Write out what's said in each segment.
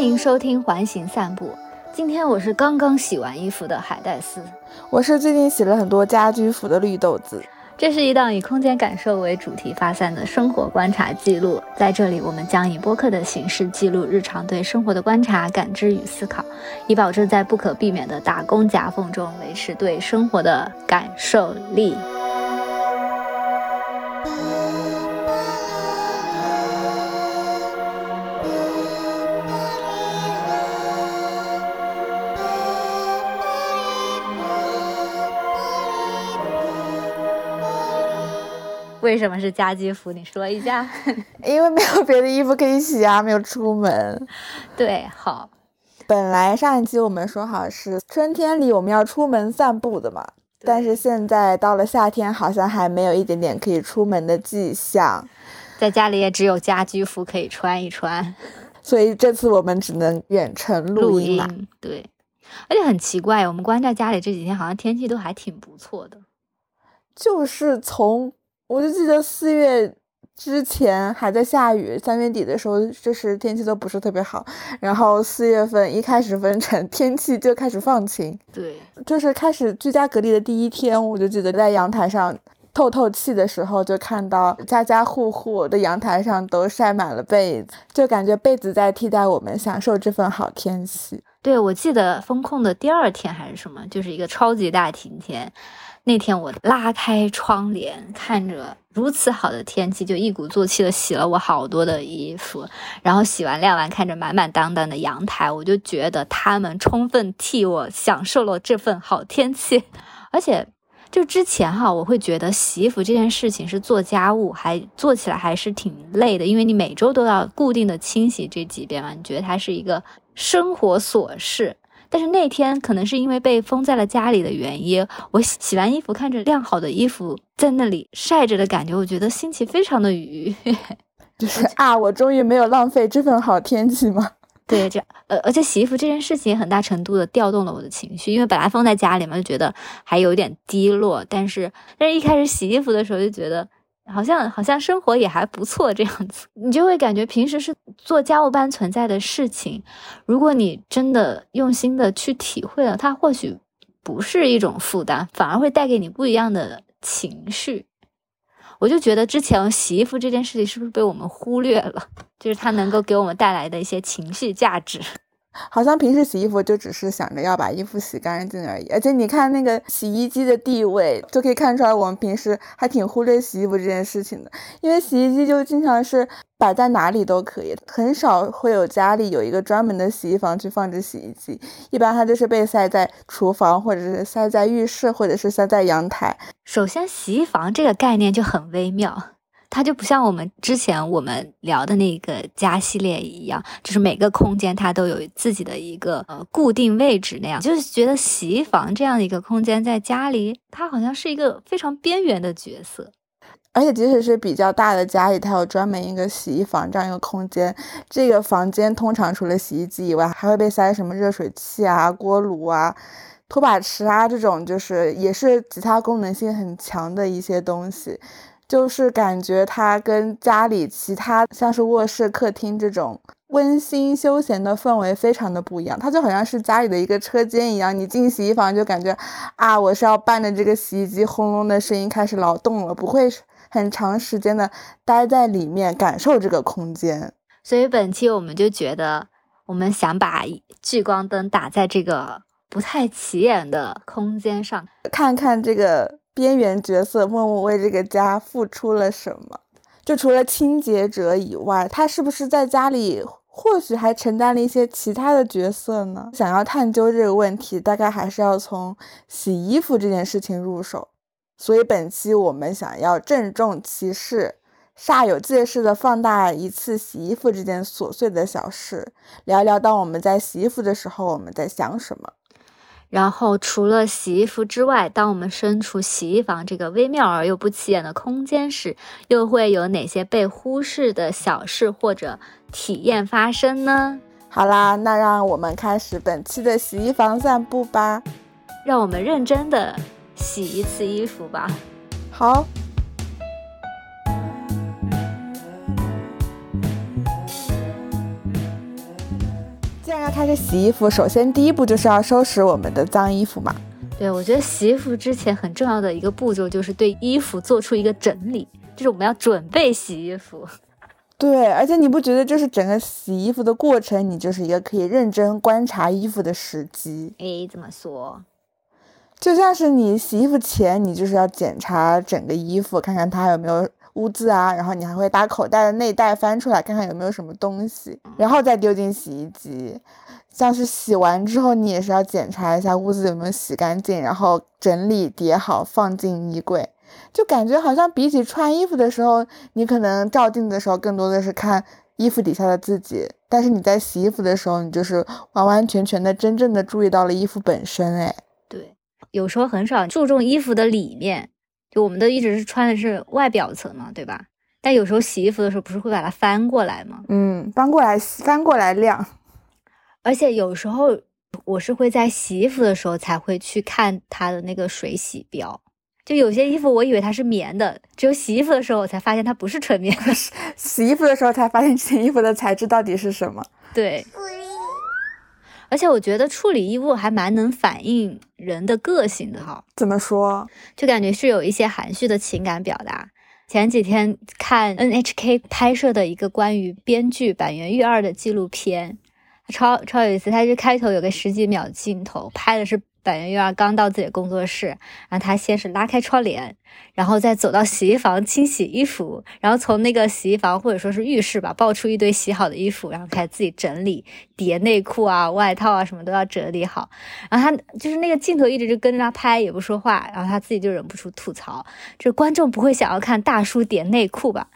欢迎收听环形散步。今天我是刚刚洗完衣服的海带丝，我是最近洗了很多家居服的绿豆子。这是一档以空间感受为主题发散的生活观察记录，在这里我们将以播客的形式记录日常对生活的观察、感知与思考，以保证在不可避免的打工夹缝中维持对生活的感受力。为什么是家居服？你说一下。因为没有别的衣服可以洗啊，没有出门。对，好。本来上一期我们说好是春天里我们要出门散步的嘛，但是现在到了夏天，好像还没有一点点可以出门的迹象。在家里也只有家居服可以穿一穿，所以这次我们只能远程录音了。对，而且很奇怪，我们关在家里这几天，好像天气都还挺不错的，就是从。我就记得四月之前还在下雨，三月底的时候就是天气都不是特别好，然后四月份一开始分成天气就开始放晴，对，就是开始居家隔离的第一天，我就记得在阳台上透透气的时候，就看到家家户户的阳台上都晒满了被子，就感觉被子在替代我们享受这份好天气。对，我记得封控的第二天还是什么，就是一个超级大晴天。那天我拉开窗帘，看着如此好的天气，就一鼓作气的洗了我好多的衣服，然后洗完晾完，看着满满当当的阳台，我就觉得他们充分替我享受了这份好天气。而且，就之前哈，我会觉得洗衣服这件事情是做家务，还做起来还是挺累的，因为你每周都要固定的清洗这几遍嘛，你觉得它是一个生活琐事。但是那天可能是因为被封在了家里的原因，我洗洗完衣服，看着晾好的衣服在那里晒着的感觉，我觉得心情非常的愉悦，就是啊，我终于没有浪费这份好天气吗？对，这呃，而且洗衣服这件事情很大程度的调动了我的情绪，因为本来放在家里嘛，就觉得还有点低落，但是但是一开始洗衣服的时候就觉得。好像好像生活也还不错这样子，你就会感觉平时是做家务般存在的事情，如果你真的用心的去体会了，它或许不是一种负担，反而会带给你不一样的情绪。我就觉得之前洗衣服这件事情是不是被我们忽略了？就是它能够给我们带来的一些情绪价值。好像平时洗衣服就只是想着要把衣服洗干净而已，而且你看那个洗衣机的地位，就可以看出来我们平时还挺忽略洗衣服这件事情的。因为洗衣机就经常是摆在哪里都可以，很少会有家里有一个专门的洗衣房去放置洗衣机，一般它就是被塞在厨房，或者是塞在浴室，或者是塞在阳台。首先，洗衣房这个概念就很微妙。它就不像我们之前我们聊的那个家系列一样，就是每个空间它都有自己的一个呃固定位置那样。就是觉得洗衣房这样的一个空间在家里，它好像是一个非常边缘的角色。而且即使是比较大的家里，它有专门一个洗衣房这样一个空间，这个房间通常除了洗衣机以外，还会被塞什么热水器啊、锅炉啊、拖把池啊这种，就是也是其他功能性很强的一些东西。就是感觉它跟家里其他像是卧室、客厅这种温馨休闲的氛围非常的不一样，它就好像是家里的一个车间一样。你进洗衣房就感觉啊，我是要伴着这个洗衣机轰隆的声音开始劳动了，不会很长时间的待在里面感受这个空间。所以本期我们就觉得，我们想把聚光灯打在这个不太起眼的空间上，看看这个。边缘角色默默为这个家付出了什么？就除了清洁者以外，他是不是在家里或许还承担了一些其他的角色呢？想要探究这个问题，大概还是要从洗衣服这件事情入手。所以本期我们想要郑重其事、煞有介事的放大一次洗衣服这件琐碎的小事，聊聊当我们在洗衣服的时候，我们在想什么。然后，除了洗衣服之外，当我们身处洗衣房这个微妙而又不起眼的空间时，又会有哪些被忽视的小事或者体验发生呢？好啦，那让我们开始本期的洗衣房散步吧。让我们认真的洗一次衣服吧。好。开始洗衣服，首先第一步就是要收拾我们的脏衣服嘛。对，我觉得洗衣服之前很重要的一个步骤就是对衣服做出一个整理，就是我们要准备洗衣服。对，而且你不觉得就是整个洗衣服的过程，你就是一个可以认真观察衣服的时机？诶，怎么说？就像是你洗衣服前，你就是要检查整个衣服，看看它有没有污渍啊，然后你还会把口袋的内袋翻出来，看看有没有什么东西，然后再丢进洗衣机。像是洗完之后，你也是要检查一下污渍有没有洗干净，然后整理叠好放进衣柜。就感觉好像比起穿衣服的时候，你可能照镜子的时候更多的是看衣服底下的自己，但是你在洗衣服的时候，你就是完完全全的真正的注意到了衣服本身。哎，对，有时候很少注重衣服的里面，就我们都一直是穿的是外表层嘛，对吧？但有时候洗衣服的时候不是会把它翻过来吗？嗯，翻过来翻过来晾。而且有时候我是会在洗衣服的时候才会去看它的那个水洗标。就有些衣服，我以为它是棉的，只有洗衣服的时候，我才发现它不是纯棉的。洗衣服的时候才发现这件衣服的材质到底是什么。对。而且我觉得处理衣物还蛮能反映人的个性的哈。怎么说？就感觉是有一些含蓄的情感表达。前几天看 NHK 拍摄的一个关于编剧板垣育二的纪录片，超超有意思。它就开头有个十几秒镜头，拍的是。板垣育二刚到自己的工作室，然后他先是拉开窗帘，然后再走到洗衣房清洗衣服，然后从那个洗衣房或者说是浴室吧，抱出一堆洗好的衣服，然后开始自己整理叠内裤啊、外套啊什么都要整理好。然后他就是那个镜头一直就跟着他拍，也不说话，然后他自己就忍不住吐槽：，这观众不会想要看大叔叠内裤吧？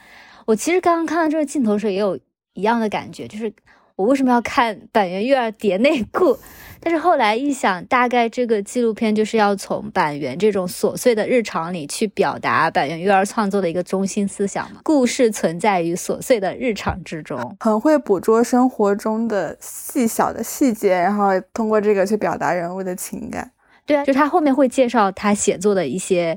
我其实刚刚看到这个镜头的时候也有一样的感觉，就是。我为什么要看板垣育儿叠内裤？但是后来一想，大概这个纪录片就是要从板垣这种琐碎的日常里去表达板垣育儿创作的一个中心思想嘛。故事存在于琐碎的日常之中，很会捕捉生活中的细小的细节，然后通过这个去表达人物的情感。对啊，就他后面会介绍他写作的一些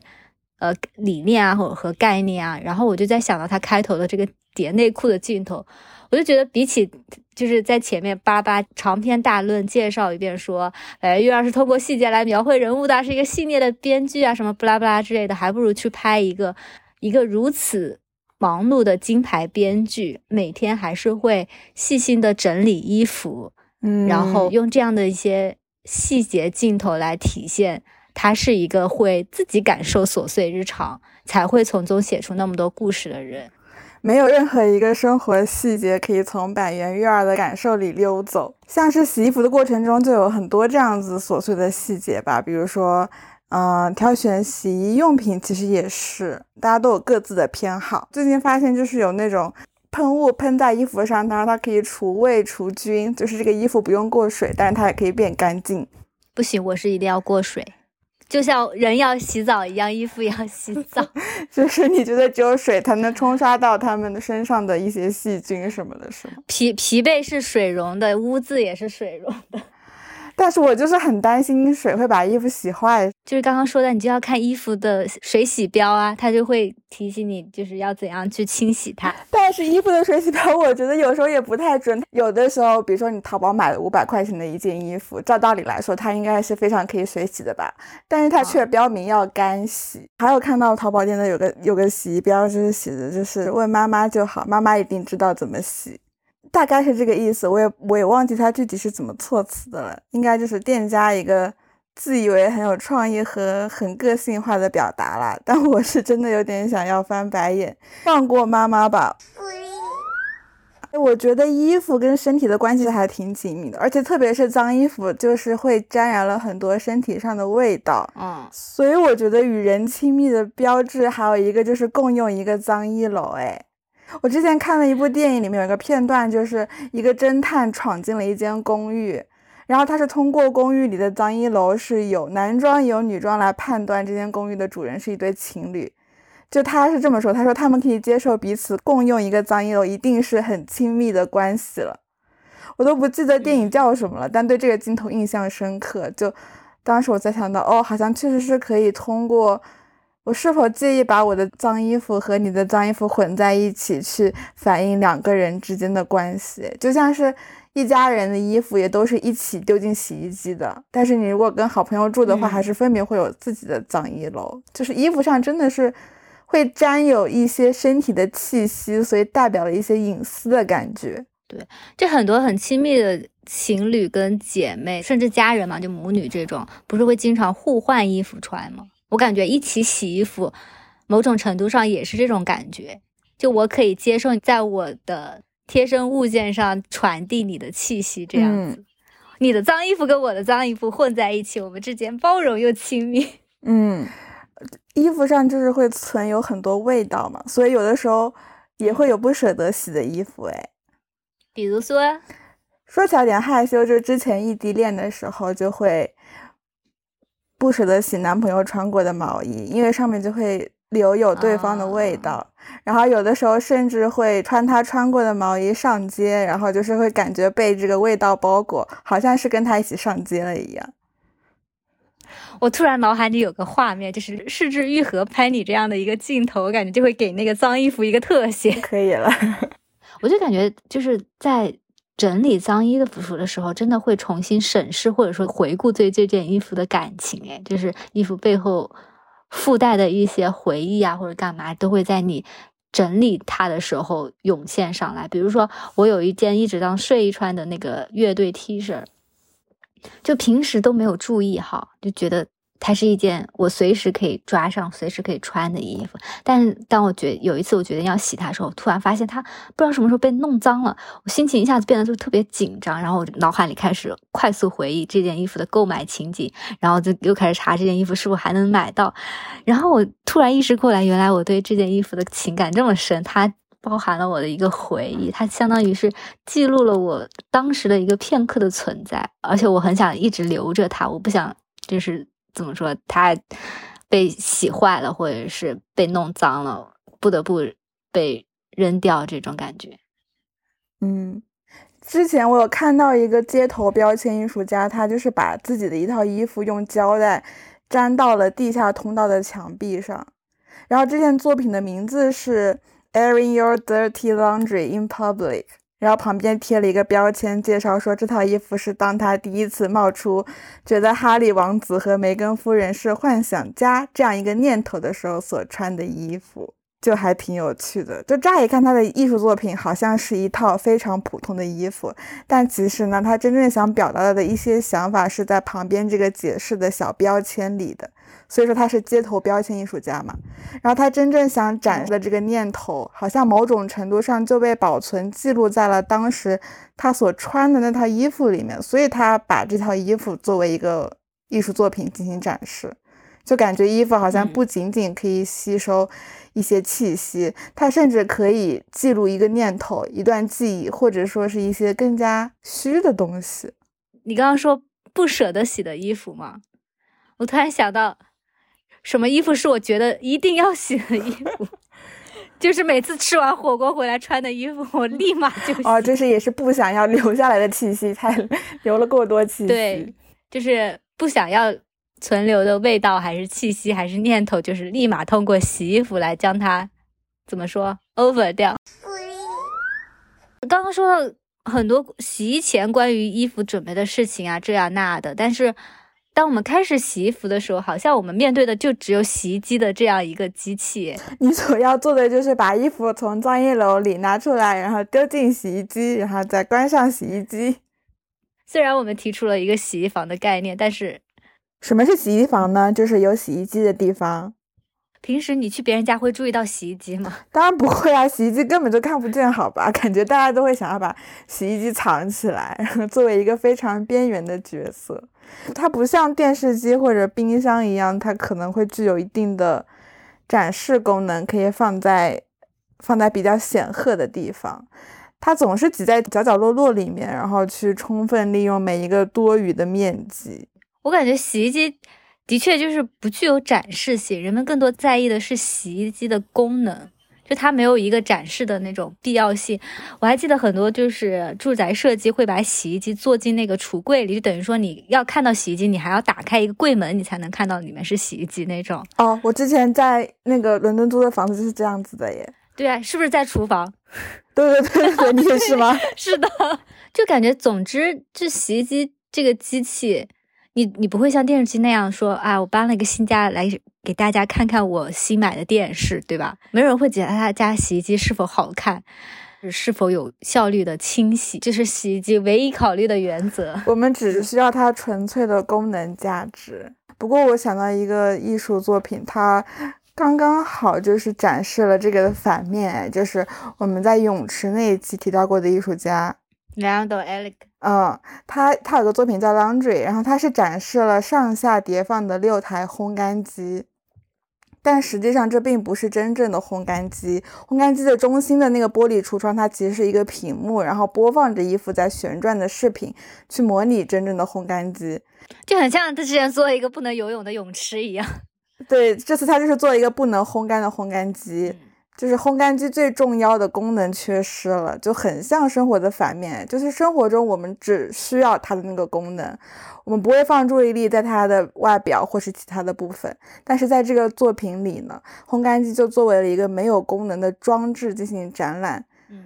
呃理念啊，或者和概念啊。然后我就在想到他开头的这个叠内裤的镜头，我就觉得比起。就是在前面巴巴长篇大论介绍一遍，说，哎，月儿是通过细节来描绘人物的，是一个细腻的编剧啊，什么不拉不拉之类的，还不如去拍一个一个如此忙碌的金牌编剧，每天还是会细心的整理衣服，嗯，然后用这样的一些细节镜头来体现他是一个会自己感受琐碎日常，才会从中写出那么多故事的人。没有任何一个生活细节可以从板垣育儿的感受里溜走，像是洗衣服的过程中就有很多这样子琐碎的细节吧，比如说，嗯，挑选洗衣用品其实也是，大家都有各自的偏好。最近发现就是有那种喷雾喷在衣服上，然后它可以除味除菌，就是这个衣服不用过水，但是它也可以变干净。不行，我是一定要过水。就像人要洗澡一样，衣服也要洗澡。就是你觉得只有水才能冲刷到他们的身上的一些细菌什么的，是吗？疲疲惫是水溶的，污渍也是水溶的。但是我就是很担心水会把衣服洗坏。就是刚刚说的，你就要看衣服的水洗标啊，它就会提醒你就是要怎样去清洗它。但是衣服的水洗标，我觉得有时候也不太准。有的时候，比如说你淘宝买了五百块钱的一件衣服，照道理来说它应该是非常可以水洗的吧？但是它却标明要干洗。还有看到淘宝店的有个有个洗衣标，就是写的就是问妈妈就好，妈妈一定知道怎么洗。大概是这个意思，我也我也忘记它具体是怎么措辞的了。应该就是店家一个自以为很有创意和很个性化的表达啦。但我是真的有点想要翻白眼，放过妈妈吧。我觉得衣服跟身体的关系还挺紧密的，而且特别是脏衣服，就是会沾染了很多身体上的味道。嗯，所以我觉得与人亲密的标志还有一个就是共用一个脏衣篓。哎。我之前看了一部电影，里面有一个片段，就是一个侦探闯进了一间公寓，然后他是通过公寓里的脏衣楼是有男装有女装来判断这间公寓的主人是一对情侣。就他是这么说，他说他们可以接受彼此共用一个脏衣楼，一定是很亲密的关系了。我都不记得电影叫什么了，但对这个镜头印象深刻。就当时我在想到，哦，好像确实是可以通过。我是否介意把我的脏衣服和你的脏衣服混在一起，去反映两个人之间的关系？就像是一家人的衣服也都是一起丢进洗衣机的。但是你如果跟好朋友住的话，嗯还是分别会有自己的脏衣篓。就是衣服上真的是会沾有一些身体的气息，所以代表了一些隐私的感觉。对这很多很亲密的情侣跟姐妹，甚至家人嘛，就母女这种，不是会经常互换衣服穿吗？我感觉一起洗衣服，某种程度上也是这种感觉。就我可以接受在我的贴身物件上传递你的气息，这样子。你的脏衣服跟我的脏衣服混在一起，我们之间包容又亲密。嗯，衣服上就是会存有很多味道嘛，所以有的时候也会有不舍得洗的衣服。哎，比如说，说起来有点害羞，就之前异地恋的时候就会不舍得洗男朋友穿过的毛衣，因为上面就会留有对方的味道。然后有的时候甚至会穿他穿过的毛衣上街，然后就是会感觉被这个味道包裹，好像是跟他一起上街了一样。我突然脑海里有个画面，就是市之愈合拍你这样的一个镜头，我感觉就会给那个脏衣服一个特写。可以了，我就感觉就是在整理脏衣的服的时候，真的会重新审视或者说回顾对这件衣服的感情，哎，就是衣服背后附带的一些回忆啊，或者干嘛，都会在你整理它的时候涌现上来。比如说，我有一件一直当睡衣穿的那个乐队 T 恤，就平时都没有注意哈，就觉得它是一件我随时可以抓上、随时可以穿的衣服。但是当我觉有一次我决定要洗它的时候，突然发现它不知道什么时候被弄脏了，我心情一下子变得就特别紧张，然后我脑海里开始快速回忆这件衣服的购买情景，然后就又开始查这件衣服是否还能买到，然后我突然意识过来，原来我对这件衣服的情感这么深，它。包含了我的一个回忆，它相当于是记录了我当时的一个片刻的存在，而且我很想一直留着它，我不想就是怎么说，它被洗坏了或者是被弄脏了，不得不被扔掉这种感觉。嗯，之前我有看到一个街头标签艺术家，他就是把自己的一套衣服用胶带粘到了地下通道的墙壁上，然后这件作品的名字是 Airing Your Dirty Laundry in Public。然后旁边贴了一个标签，介绍说这套衣服是当他第一次冒出觉得哈利王子和梅根夫人是幻想家这样一个念头的时候所穿的衣服。就还挺有趣的，就乍一看他的艺术作品好像是一套非常普通的衣服，但其实呢，他真正想表达的一些想法是在旁边这个解释的小标签里的。所以说他是街头标签艺术家嘛，然后他真正想展示的这个念头，好像某种程度上就被保存记录在了当时他所穿的那套衣服里面，所以他把这套衣服作为一个艺术作品进行展示。就感觉衣服好像不仅仅可以吸收一些气息，它甚至可以记录一个念头、一段记忆，或者说是一些更加虚的东西。你刚刚说不舍得洗的衣服吗？我突然想到，什么衣服是我觉得一定要洗的衣服？就是每次吃完火锅回来穿的衣服，我立马就洗。哦，就是也是不想要留下来的气息，才留了过多气息。对，就是不想要。存留的味道还是气息还是念头，就是立马通过洗衣服来将它怎么说 over 掉。刚刚说了很多洗衣前关于衣服准备的事情啊，这样那的，但是当我们开始洗衣服的时候，好像我们面对的就只有洗衣机的这样一个机器。你所要做的就是把衣服从脏衣篓里拿出来，然后丢进洗衣机，然后再关上洗衣机。虽然我们提出了一个洗衣房的概念，但是。什么是洗衣房呢？就是有洗衣机的地方。平时你去别人家会注意到洗衣机吗？当然不会啊，洗衣机根本就看不见，好吧？感觉大家都会想要把洗衣机藏起来，然后作为一个非常边缘的角色。它不像电视机或者冰箱一样，它可能会具有一定的展示功能，可以放在放在比较显赫的地方。它总是挤在角角落落里面，然后去充分利用每一个多余的面积。我感觉洗衣机的确就是不具有展示性，人们更多在意的是洗衣机的功能，就它没有一个展示的那种必要性。我还记得很多就是住宅设计会把洗衣机做进那个橱柜里，就等于说你要看到洗衣机，你还要打开一个柜门，你才能看到里面是洗衣机那种。哦，我之前在那个伦敦租的房子就是这样子的耶。对啊，是不是在厨房？对对对对，你也是吗？是的，就感觉，总之，这洗衣机这个机器，你你不会像电视机那样说啊，我搬了一个新家来给大家看看我新买的电视，对吧？没人会检查他家洗衣机是否好看。是否有效率的清洗，就是洗衣机唯一考虑的原则。我们只需要它纯粹的功能价值。不过我想到一个艺术作品，它刚刚好就是展示了这个的反面，就是我们在泳池那一期提到过的艺术家 Leonardo Elic。嗯，他他有个作品叫 Laundry，然后他是展示了上下叠放的六台烘干机。但实际上，这并不是真正的烘干机。烘干机的中心的那个玻璃橱窗，它其实是一个屏幕，然后播放着衣服在旋转的视频，去模拟真正的烘干机，就很像他之前做一个不能游泳的泳池一样。对，这次他就是做一个不能烘干的烘干机。就是烘干机最重要的功能缺失了，就很像生活的反面。就是生活中我们只需要它的那个功能，我们不会放注意力在它的外表或是其他的部分。但是在这个作品里呢，烘干机就作为了一个没有功能的装置进行展览。嗯，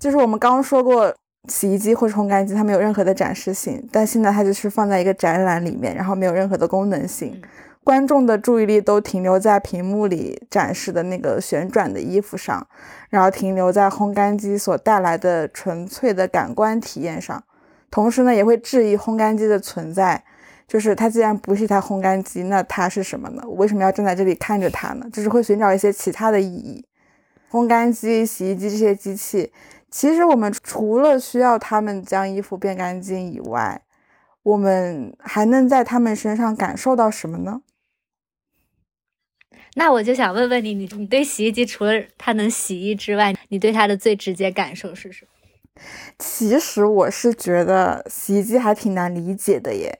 就是我们刚刚说过，洗衣机或是烘干机它没有任何的展示性，但现在它就是放在一个展览里面，然后没有任何的功能性。观众的注意力都停留在屏幕里展示的那个旋转的衣服上，然后停留在烘干机所带来的纯粹的感官体验上，同时呢，也会质疑烘干机的存在。就是它既然不是一台烘干机，那它是什么呢？我为什么要站在这里看着它呢？就是会寻找一些其他的意义。烘干机、洗衣机这些机器，其实我们除了需要它们将衣服变干净以外，我们还能在它们身上感受到什么呢？那我就想问问你，你你对洗衣机除了它能洗衣之外，你对它的最直接感受是什么？其实我是觉得洗衣机还挺难理解的耶，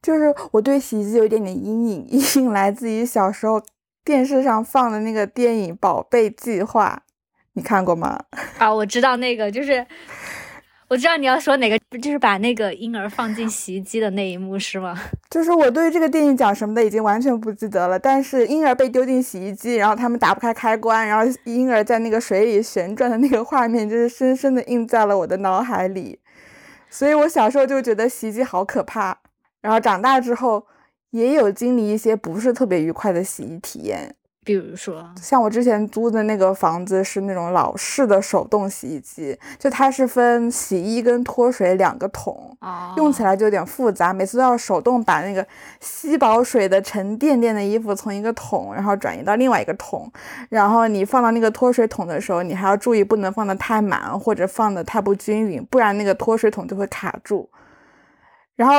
就是我对洗衣机有一点点阴影，阴影来自于小时候电视上放的那个电影《宝贝计划》，你看过吗？啊，我知道那个就是。我知道你要说哪个，就是把那个婴儿放进洗衣机的那一幕是吗？就是我对这个电影讲什么的已经完全不记得了，但是婴儿被丢进洗衣机，然后他们打不开开关，然后婴儿在那个水里旋转的那个画面，就是深深的印在了我的脑海里。所以我小时候就觉得洗衣机好可怕，然后长大之后也有经历一些不是特别愉快的洗衣体验。比如说，像我之前租的那个房子是那种老式的手动洗衣机，就它是分洗衣跟脱水两个桶，用起来就有点复杂，每次都要手动把那个吸饱水的沉甸甸的衣服从一个桶，然后转移到另外一个桶，然后你放到那个脱水桶的时候，你还要注意不能放的太满或者放的太不均匀，不然那个脱水桶就会卡住，然后。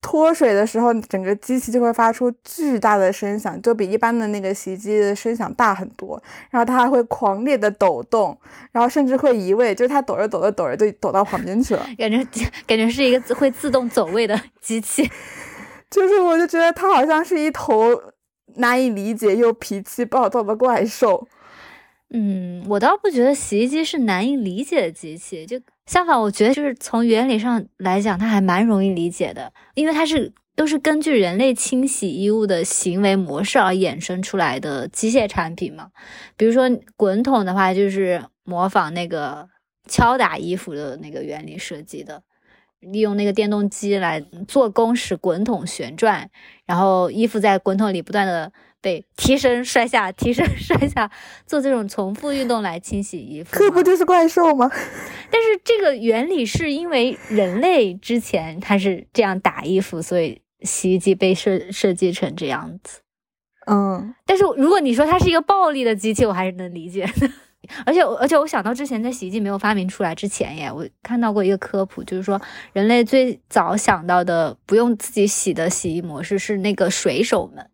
脱水的时候，整个机器就会发出巨大的声响，就比一般的那个洗衣机的声响大很多。然后它还会狂烈的抖动，然后甚至会移位，就是它抖着抖着抖着就抖到旁边去了，感觉 感觉是一个会自动走位的机器。就是我就觉得它好像是一头难以理解又脾气暴躁的怪兽。嗯，我倒不觉得洗衣机是难以理解的机器，就。相反，我觉得就是从原理上来讲，它还蛮容易理解的，因为它是都是根据人类清洗衣物的行为模式而衍生出来的机械产品嘛。比如说滚筒的话，就是模仿那个敲打衣服的那个原理设计的，利用那个电动机来做工，使滚筒旋转，然后衣服在滚筒里不断的。被提升摔下，提升 摔下，做这种重复运动来清洗衣服，这不就是怪兽吗？但是这个原理是因为人类之前它是这样打衣服，所以洗衣机被设设计成这样子。嗯，但是如果你说它是一个暴力的机器，我还是能理解的。而且而且我想到之前在洗衣机没有发明出来之前耶，我看到过一个科普，就是说人类最早想到的不用自己洗的洗衣模式是那个水手们。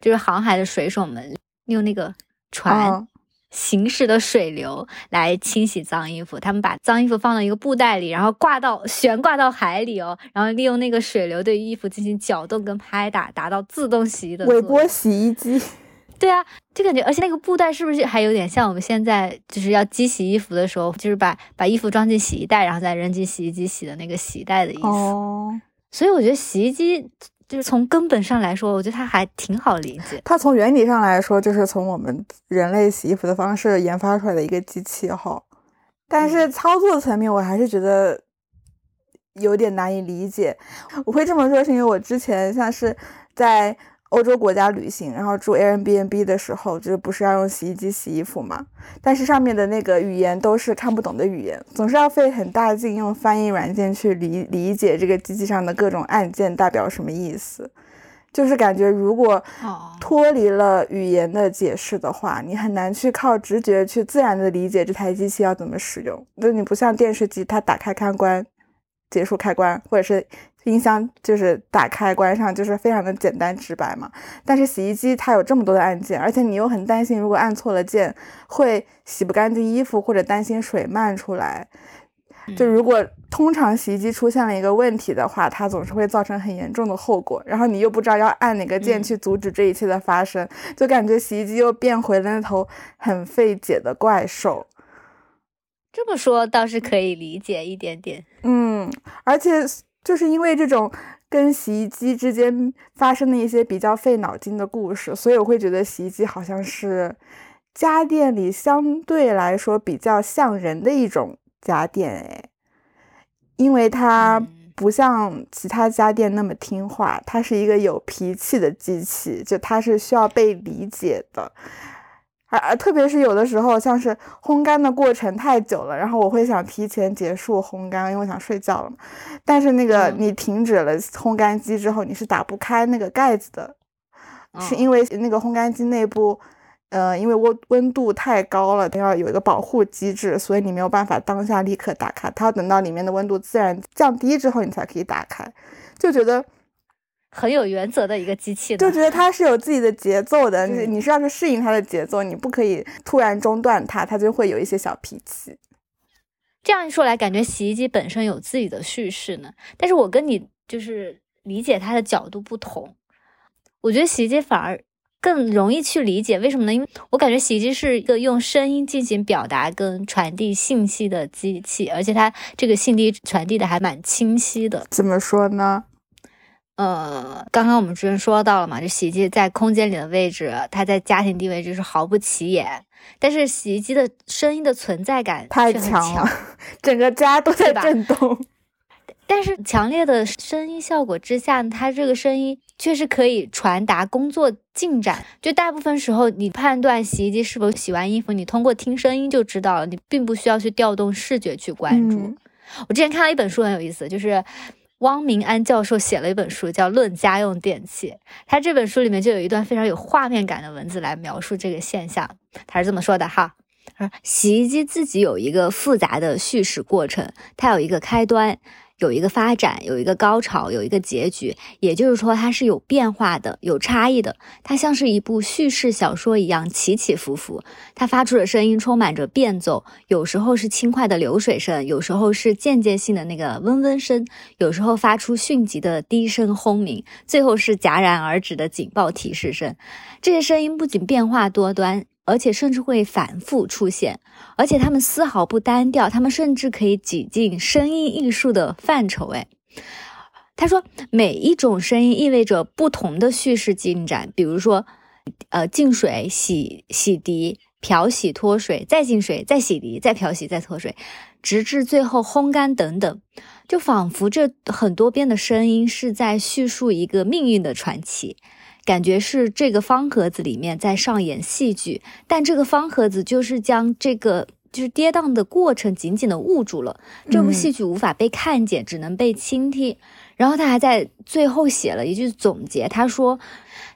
就是航海的水手们用那个船行驶的水流来清洗脏衣服，他们把脏衣服放到一个布袋里，然后挂到悬挂到海里哦，然后利用那个水流对衣服进行搅动跟拍打，达到自动洗衣的。微波洗衣机。对啊，就感觉，而且那个布袋是不是还有点像我们现在就是要机洗衣服的时候，就是把把衣服装进洗衣袋，然后再扔进洗衣机洗的那个洗衣袋的意思。哦。所以我觉得洗衣机。就是从根本上来说，我觉得它还挺好理解。它从原理上来说，就是从我们人类洗衣服的方式研发出来的一个机器哈。但是操作层面我还是觉得有点难以理解。我会这么说是因为我之前像是在。欧洲国家旅行，然后住 Airbnb 的时候，就是不是要用洗衣机洗衣服嘛？但是上面的那个语言都是看不懂的语言，总是要费很大劲用翻译软件去理理解这个机器上的各种按键代表什么意思。就是感觉如果脱离了语言的解释的话，你很难去靠直觉去自然的理解这台机器要怎么使用。就你不像电视机，它打开开关、结束开关，或者是。音箱就是打开关上，就是非常的简单直白嘛。但是洗衣机它有这么多的按键，而且你又很担心，如果按错了键会洗不干净衣服，或者担心水漫出来。就如果通常洗衣机出现了一个问题的话，它总是会造成很严重的后果。然后你又不知道要按哪个键去阻止这一切的发生，就感觉洗衣机又变回了那头很费解的怪兽。这么说倒是可以理解一点点。嗯，而且。就是因为这种跟洗衣机之间发生的一些比较费脑筋的故事，所以我会觉得洗衣机好像是家电里相对来说比较像人的一种家电哎，因为它不像其他家电那么听话，它是一个有脾气的机器，就它是需要被理解的。啊，特别是有的时候，像是烘干的过程太久了，然后我会想提前结束烘干，因为我想睡觉了嘛。但是那个你停止了烘干机之后，你是打不开那个盖子的，是因为那个烘干机内部，呃，因为温温度太高了，它要有一个保护机制，所以你没有办法当下立刻打开，它要等到里面的温度自然降低之后，你才可以打开。就觉得。很有原则的一个机器，就觉得它是有自己的节奏的。你你是要去适应它的节奏，你不可以突然中断它，它就会有一些小脾气。这样一说来，感觉洗衣机本身有自己的叙事呢。但是我跟你就是理解它的角度不同，我觉得洗衣机反而更容易去理解，为什么呢？因为我感觉洗衣机是一个用声音进行表达跟传递信息的机器，而且它这个信息传递的还蛮清晰的。怎么说呢？呃，刚刚我们之前说到了嘛，就洗衣机在空间里的位置，它在家庭地位就是毫不起眼，但是洗衣机的声音的存在感太强了，整个家都在震动。但是强烈的声音效果之下，它这个声音确实可以传达工作进展。就大部分时候，你判断洗衣机是否洗完衣服，你通过听声音就知道了，你并不需要去调动视觉去关注。我之前看到一本书，很有意思，就是。汪明安教授写了一本书，叫《论家用电器》。他这本书里面就有一段非常有画面感的文字来描述这个现象。他是这么说的：哈，说洗衣机自己有一个复杂的叙事过程，它有一个开端。有一个发展，有一个高潮，有一个结局，也就是说它是有变化的，有差异的。它像是一部叙事小说一样起起伏伏。它发出的声音充满着变奏，有时候是轻快的流水声，有时候是间接性的那个嗡嗡声，有时候发出迅疾的低声轰鸣，最后是戛然而止的警报提示声。这些声音不仅变化多端。而且甚至会反复出现，而且它们丝毫不单调，它们甚至可以挤进声音艺术的范畴。哎，他说，每一种声音意味着不同的叙事进展，比如说，呃，净水、洗、洗涤、漂洗、脱水，再净水、再洗涤、再漂洗、再脱水，直至最后烘干等等，就仿佛这很多遍的声音是在叙述一个命运的传奇。感觉是这个方盒子里面在上演戏剧，但这个方盒子就是将这个就是跌宕的过程紧紧的捂住了。这部戏剧无法被看见，只能被倾听。然后他还在最后写了一句总结，他说：“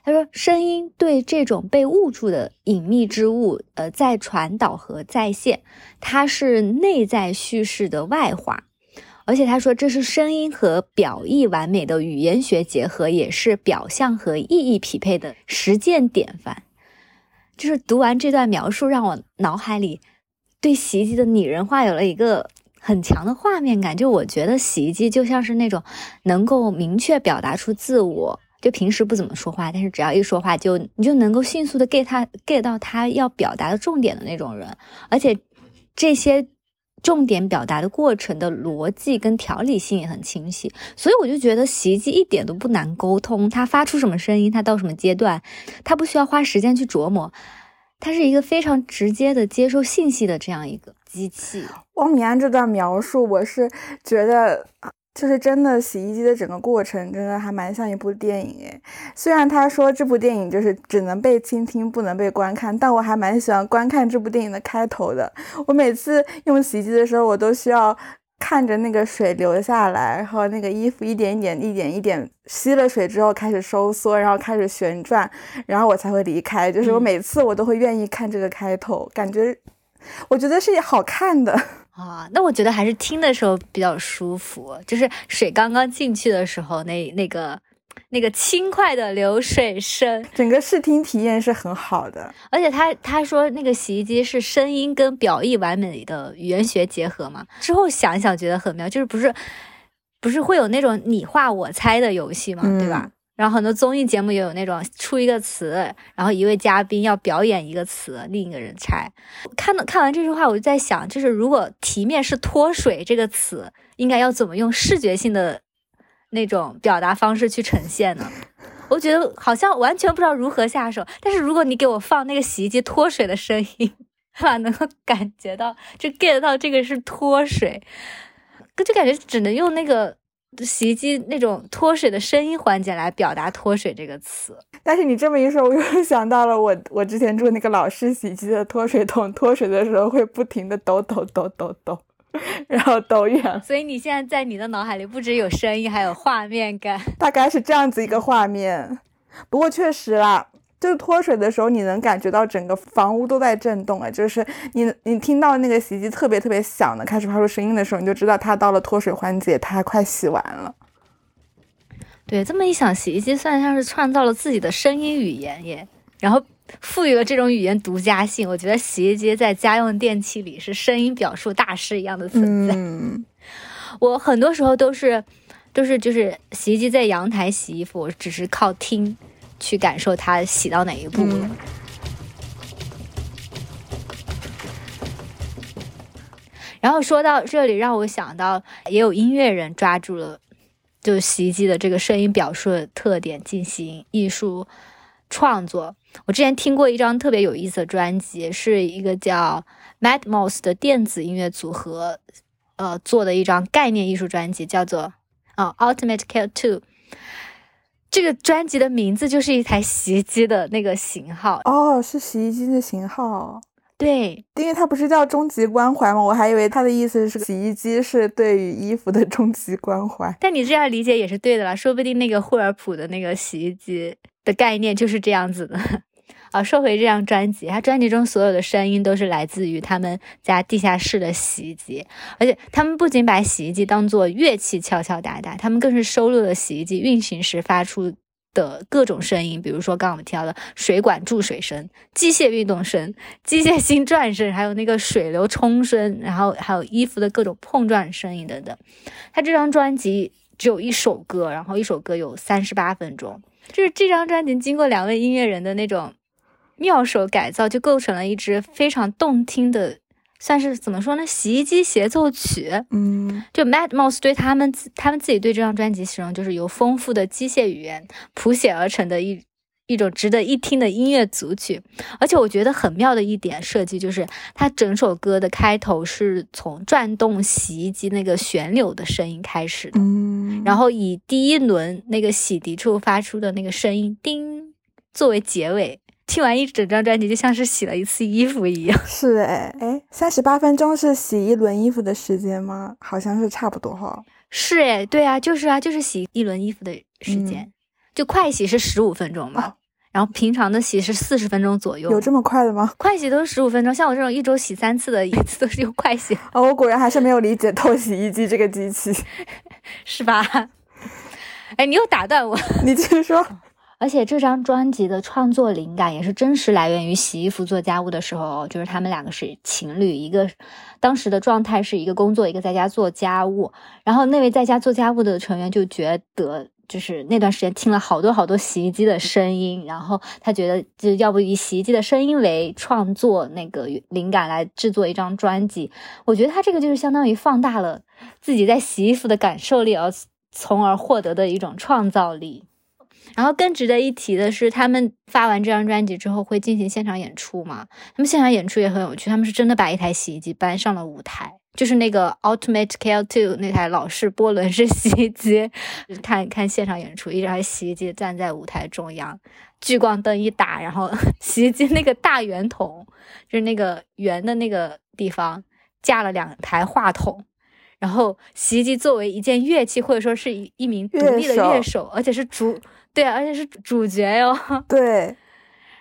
他说声音对这种被捂住的隐秘之物，呃，在传导和再现，它是内在叙事的外化。”而且他说，这是声音和表意完美的语言学结合，也是表象和意义匹配的实践典范。就是读完这段描述，让我脑海里对洗衣机的拟人化有了一个很强的画面感。就我觉得洗衣机就像是那种能够明确表达出自我，就平时不怎么说话，但是只要一说话，就你就能够迅速的 get 他 get 到他要表达的重点的那种人。而且这些。重点表达的过程的逻辑跟条理性也很清晰，所以我就觉得洗衣机一点都不难沟通。它发出什么声音，它到什么阶段，它不需要花时间去琢磨。它是一个非常直接的接收信息的这样一个机器。汪明这段描述，我是觉得。就是真的，洗衣机的整个过程真的还蛮像一部电影诶。虽然他说这部电影就是只能被倾听，不能被观看，但我还蛮喜欢观看这部电影的开头的。我每次用洗衣机的时候，我都需要看着那个水流下来，然后那个衣服一点一点、一点一点吸了水之后开始收缩，然后开始旋转，然后我才会离开。就是我每次我都会愿意看这个开头，感觉我觉得是好看的。啊，那我觉得还是听的时候比较舒服，就是水刚刚进去的时候，那那个那个轻快的流水声，整个视听体验是很好的。而且他他说那个洗衣机是声音跟表意完美的语言学结合嘛，之后想一想觉得很妙，就是不是不是会有那种你画我猜的游戏嘛，对吧？然后很多综艺节目也有那种出一个词，然后一位嘉宾要表演一个词，另一个人猜。看到看完这句话，我就在想，就是如果题面是脱水这个词，应该要怎么用视觉性的那种表达方式去呈现呢？我觉得好像完全不知道如何下手。但是如果你给我放那个洗衣机脱水的声音，哈，能够感觉到就 get 到这个是脱水，就感觉只能用那个。洗衣机那种脱水的声音环节来表达“脱水”这个词，但是你这么一说，我又想到了我我之前住那个老式洗衣机的脱水桶，脱水的时候会不停的抖抖抖抖抖，然后抖远。所以你现在在你的脑海里不只有声音，还有画面感，大概是这样子一个画面。不过确实啦。就是脱水的时候，你能感觉到整个房屋都在震动啊！就是你你听到那个洗衣机特别特别响的开始发出声音的时候，你就知道它到了脱水环节，它快洗完了。对，这么一想，洗衣机算像是创造了自己的声音语言耶，然后赋予了这种语言独家性。我觉得洗衣机在家用电器里是声音表述大师一样的存在。嗯，我很多时候都是都是就是洗衣机在阳台洗衣服，我只是靠听。去感受它洗到哪一步。然后说到这里，让我想到也有音乐人抓住了就洗衣机的这个声音表述的特点进行艺术创作。我之前听过一张特别有意思的专辑，是一个叫 Mad Mouse 的电子音乐组合呃做的一张概念艺术专辑，叫做啊 Ultimate Care Two。这个专辑的名字就是一台洗衣机的那个型号哦，是洗衣机的型号。对，因为它不是叫终极关怀吗？我还以为它的意思是洗衣机是对于衣服的终极关怀。但你这样理解也是对的啦，说不定那个惠而浦的那个洗衣机的概念就是这样子的。啊，说回这张专辑，他专辑中所有的声音都是来自于他们家地下室的洗衣机，而且他们不仅把洗衣机当做乐器敲敲打打，他们更是收录了洗衣机运行时发出的各种声音，比如说刚刚我们提到的水管注水声、机械运动声、机械心转声，还有那个水流冲声，然后还有衣服的各种碰撞声音等等。他这张专辑只有一首歌，然后一首歌有三十八分钟，就是这张专辑经过两位音乐人的那种。妙手改造就构成了一支非常动听的，算是怎么说呢？洗衣机协奏曲。嗯，就 Mad Mouse 对他们他们自己对这张专辑形容，就是由丰富的机械语言谱写而成的一一种值得一听的音乐组曲。而且我觉得很妙的一点设计，就是它整首歌的开头是从转动洗衣机那个旋钮的声音开始的，嗯，然后以第一轮那个洗涤处发出的那个声音叮作为结尾。听完一整张专辑，就像是洗了一次衣服一样。是哎哎，三十八分钟是洗一轮衣服的时间吗？好像是差不多哈。是哎，对啊，就是啊，就是洗一轮衣服的时间。就快洗是十五分钟嘛，然后平常的洗是四十分钟左右。有这么快的吗？快洗都是十五分钟，像我这种一周洗三次的，一次都是用快洗。哦，我果然还是没有理解透洗衣机这个机器，是吧？哎，你又打断我，你继续说。而且这张专辑的创作灵感也是真实来源于洗衣服做家务的时候，就是他们两个是情侣，一个当时的状态是一个工作，一个在家做家务。然后那位在家做家务的成员就觉得，就是那段时间听了好多好多洗衣机的声音，然后他觉得就要不以洗衣机的声音为创作那个灵感来制作一张专辑。我觉得他这个就是相当于放大了自己在洗衣服的感受力，而从而获得的一种创造力。然后更值得一提的是，他们发完这张专辑之后会进行现场演出嘛？他们现场演出也很有趣，他们是真的把一台洗衣机搬上了舞台，就是那个 Ultimate KL2 那台老式波轮式洗衣机。看看现场演出，一台洗衣机站在舞台中央，聚光灯一打，然后 洗衣机那个大圆筒，就是那个圆的那个地方架了两台话筒。然后洗衣机作为一件乐器，或者说是一一名独立的乐手，而且是主对，而且是主角哟。对，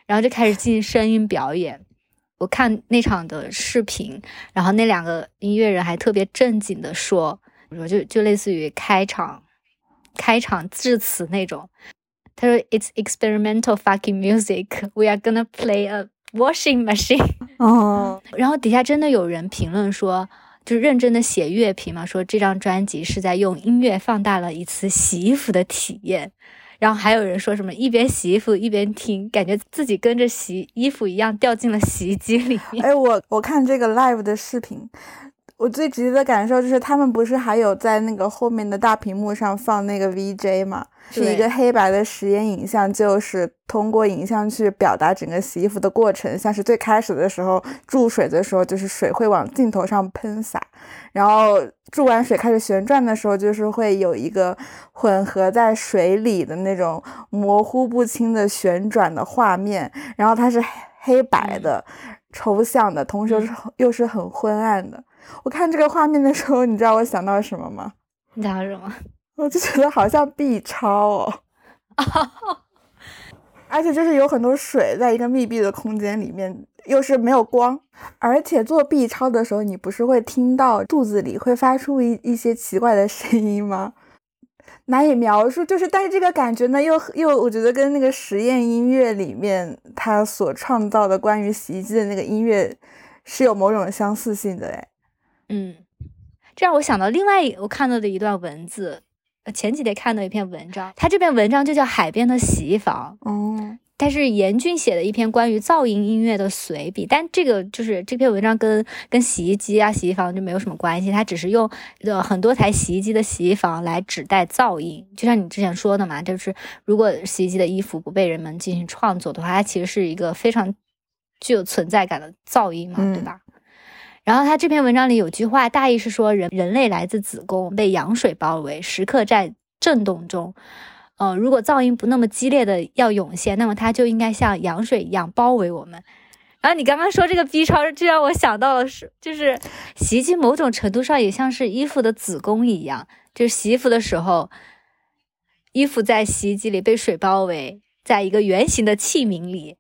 然后就开始进行声音表演。我看那场的视频，然后那两个音乐人还特别正经的说，我说就就类似于开场开场致辞那种。他说：“It's experimental fucking music. We are gonna play a washing machine。”哦，然后底下真的有人评论说。就认真的写乐评嘛，说这张专辑是在用音乐放大了一次洗衣服的体验。然后还有人说什么一边洗衣服一边听，感觉自己跟着洗衣服一样掉进了洗衣机里面。哎，我我看这个 live 的视频，我最直接的感受就是他们不是还有在那个后面的大屏幕上放那个 VJ 吗？是一个黑白的实验影像，就是通过影像去表达整个洗衣服的过程。像是最开始的时候注水的时候，就是水会往镜头上喷洒，然后注完水开始旋转的时候，就是会有一个混合在水里的那种模糊不清的旋转的画面。然后它是黑白的、抽象的，同时是又是很昏暗的。我看这个画面的时候，你知道我想到什么吗？你想到什么？我就觉得好像 B 超哦，而且就是有很多水在一个密闭的空间里面，又是没有光，而且做 B 超的时候，你不是会听到肚子里会发出一一些奇怪的声音吗？难以描述，就是但是这个感觉呢，又又我觉得跟那个实验音乐里面他所创造的关于洗衣机的那个音乐是有某种相似性的哎，嗯，这让我想到另外我看到的一段文字。前几天看到一篇文章，他这篇文章就叫《海边的洗衣房》。哦，但是严俊写的一篇关于噪音音乐的随笔，但这个就是这篇文章跟跟洗衣机啊、洗衣房就没有什么关系，它只是用呃很多台洗衣机的洗衣房来指代噪音，就像你之前说的嘛，就是如果洗衣机的衣服不被人们进行创作的话，它其实是一个非常具有存在感的噪音嘛，对吧？然后他这篇文章里有句话，大意是说人人类来自子宫，被羊水包围，时刻在震动中。呃，如果噪音不那么激烈的要涌现，那么它就应该像羊水一样包围我们。然后你刚刚说这个 B 超，就让我想到了是，就是洗衣机某种程度上也像是衣服的子宫一样，就是洗衣服的时候，衣服在洗衣机里被水包围，在一个圆形的器皿里。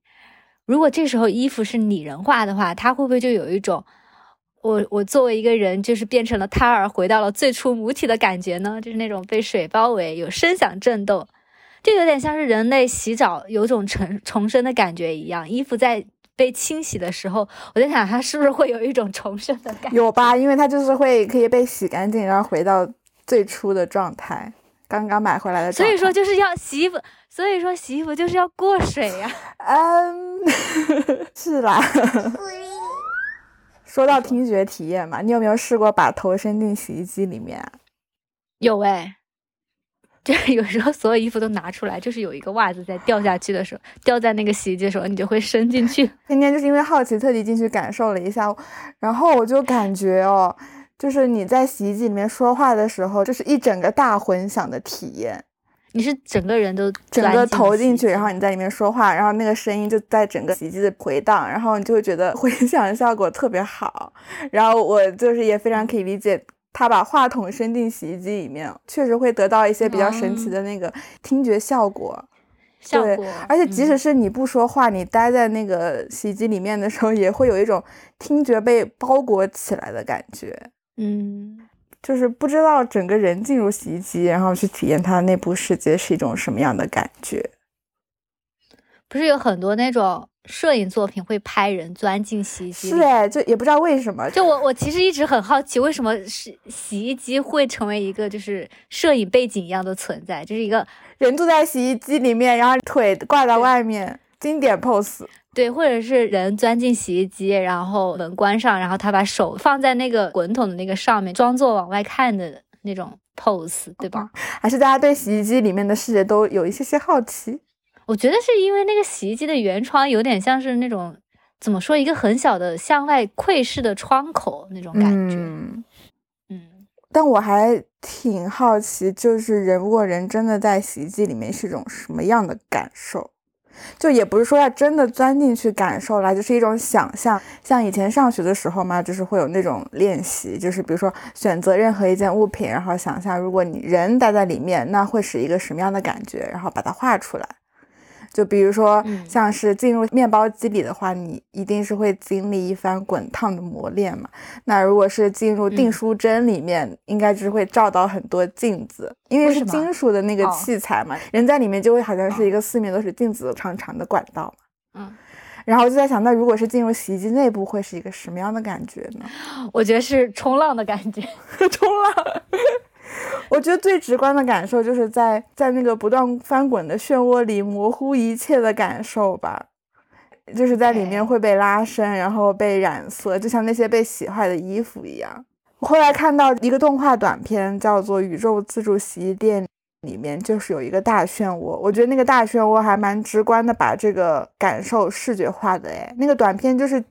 如果这时候衣服是拟人化的话，它会不会就有一种？我我作为一个人，就是变成了胎儿，回到了最初母体的感觉呢，就是那种被水包围，有声响震动，这有点像是人类洗澡有种重重生的感觉一样。衣服在被清洗的时候，我在想它是不是会有一种重生的感觉？有吧，因为它就是会可以被洗干净，然后回到最初的状态，刚刚买回来的。所以说就是要洗衣服，所以说洗衣服就是要过水呀。嗯，是啦。说到听觉体验嘛，你有没有试过把头伸进洗衣机里面？有哎，就是有时候所有衣服都拿出来，就是有一个袜子在掉下去的时候，掉在那个洗衣机的时候，你就会伸进去。今天就是因为好奇，特地进去感受了一下，然后我就感觉哦，就是你在洗衣机里面说话的时候，就是一整个大混响的体验。你是整个人都整个投进去，然后你在里面说话，然后那个声音就在整个洗衣机的回荡，然后你就会觉得回响效果特别好。然后我就是也非常可以理解，他把话筒伸进洗衣机里面，确实会得到一些比较神奇的那个听觉效果。效果，而且即使是你不说话，你待在那个洗衣机里面的时候，也会有一种听觉被包裹起来的感觉。嗯。就是不知道整个人进入洗衣机，然后去体验它的内部世界是一种什么样的感觉。不是有很多那种摄影作品会拍人钻进洗衣机？是哎，就也不知道为什么。就我我其实一直很好奇，为什么是洗衣机会成为一个就是摄影背景一样的存在？就是一个人坐在洗衣机里面，然后腿挂在外面，经典 pose。对，或者是人钻进洗衣机，然后门关上，然后他把手放在那个滚筒的那个上面，装作往外看的那种 pose，对吧？还是大家对洗衣机里面的世界都有一些些好奇？我觉得是因为那个洗衣机的原窗有点像是那种怎么说，一个很小的向外窥视的窗口那种感觉。嗯，嗯，但我还挺好奇，就是人如果人真的在洗衣机里面是一种什么样的感受？就也不是说要真的钻进去感受啦，就是一种想象。像以前上学的时候嘛，就是会有那种练习，就是比如说选择任何一件物品，然后想象如果你人待在里面，那会是一个什么样的感觉，然后把它画出来。就比如说，像是进入面包机里的话，你一定是会经历一番滚烫的磨练嘛。那如果是进入订书针里面，应该就是会照到很多镜子，因为是金属的那个器材嘛，人在里面就会好像是一个四面都是镜子长长的管道嘛。嗯，然后我就在想，那如果是进入洗衣机内部，会是一个什么样的感觉呢？我觉得是冲浪的感觉，冲浪。我觉得最直观的感受就是在在那个不断翻滚的漩涡里模糊一切的感受吧，就是在里面会被拉伸，然后被染色，就像那些被洗坏的衣服一样。我后来看到一个动画短片，叫做《宇宙自助洗衣店》，里面就是有一个大漩涡，我觉得那个大漩涡还蛮直观的把这个感受视觉化的。哎，那个短片就是。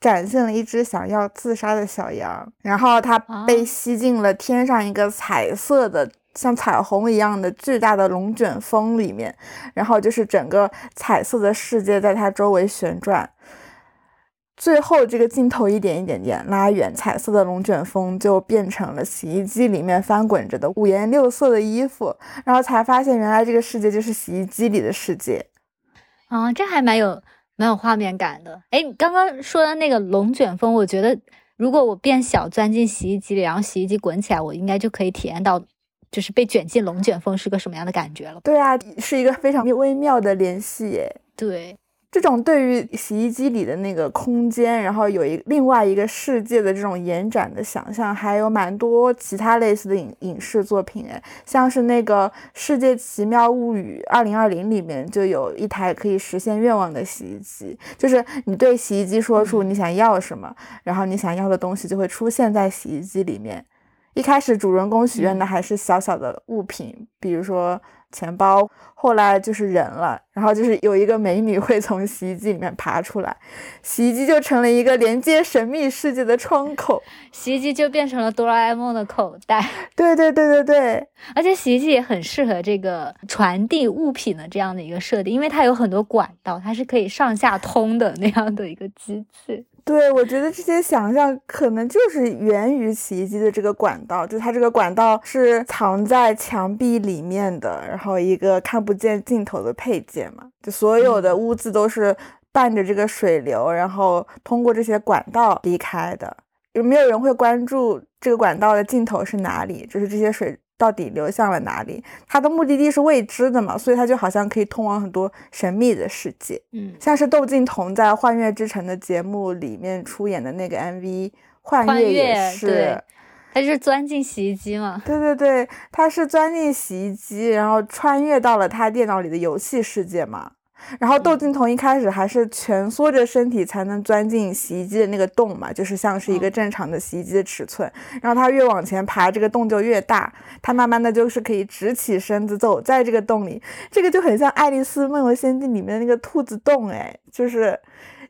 展现了一只想要自杀的小羊，然后它被吸进了天上一个彩色的像彩虹一样的巨大的龙卷风里面，然后就是整个彩色的世界在它周围旋转。最后这个镜头一点一点点拉远，彩色的龙卷风就变成了洗衣机里面翻滚着的五颜六色的衣服，然后才发现原来这个世界就是洗衣机里的世界。啊，这还蛮有。蛮有画面感的，哎，你刚刚说的那个龙卷风，我觉得如果我变小钻进洗衣机里，然后洗衣机滚起来，我应该就可以体验到，就是被卷进龙卷风是个什么样的感觉了。对啊，是一个非常微妙的联系耶。对。这种对于洗衣机里的那个空间，然后有一另外一个世界的这种延展的想象，还有蛮多其他类似的影影视作品诶，像是那个《世界奇妙物语》二零二零里面就有一台可以实现愿望的洗衣机，就是你对洗衣机说出你想要什么，然后你想要的东西就会出现在洗衣机里面。一开始主人公许愿的还是小小的物品，比如说。钱包，后来就是人了，然后就是有一个美女会从洗衣机里面爬出来，洗衣机就成了一个连接神秘世界的窗口，洗衣机就变成了哆啦 A 梦的口袋。对对对对对，而且洗衣机也很适合这个传递物品的这样的一个设定，因为它有很多管道，它是可以上下通的那样的一个机器。对，我觉得这些想象可能就是源于洗衣机的这个管道，就它这个管道是藏在墙壁里面的，然后一个看不见尽头的配件嘛，就所有的污渍都是伴着这个水流，然后通过这些管道离开的。有没有人会关注这个管道的尽头是哪里？就是这些水。到底流向了哪里？它的目的地是未知的嘛，所以它就好像可以通往很多神秘的世界。嗯，像是窦靖童在《幻乐之城》的节目里面出演的那个 MV《幻乐》也是，他是钻进洗衣机嘛？对对对，他是钻进洗衣机，然后穿越到了他电脑里的游戏世界嘛。然后窦靖童一开始还是蜷缩着身体才能钻进洗衣机的那个洞嘛，就是像是一个正常的洗衣机的尺寸。然后他越往前爬，这个洞就越大。他慢慢的就是可以直起身子走在这个洞里，这个就很像《爱丽丝梦游仙境》里面的那个兔子洞，哎，就是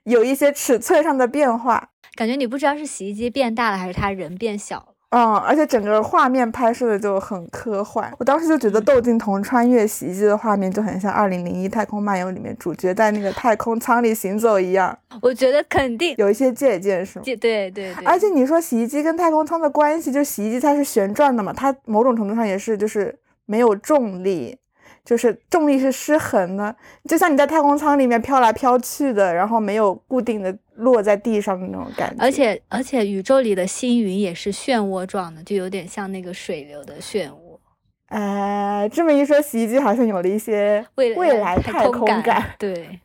有一些尺寸上的变化。感觉你不知道是洗衣机变大了，还是他人变小了。嗯，而且整个画面拍摄的就很科幻，我当时就觉得窦靖童穿越洗衣机的画面就很像《二零零一太空漫游》里面主角在那个太空舱里行走一样。我觉得肯定有一些借鉴，是吗？对对对。而且你说洗衣机跟太空舱的关系，就洗衣机它是旋转的嘛，它某种程度上也是就是没有重力。就是重力是失衡的，就像你在太空舱里面飘来飘去的，然后没有固定的落在地上的那种感觉。而且而且宇宙里的星云也是漩涡状的，就有点像那个水流的漩涡。哎，这么一说，洗衣机好像有了一些未未来太空感。对，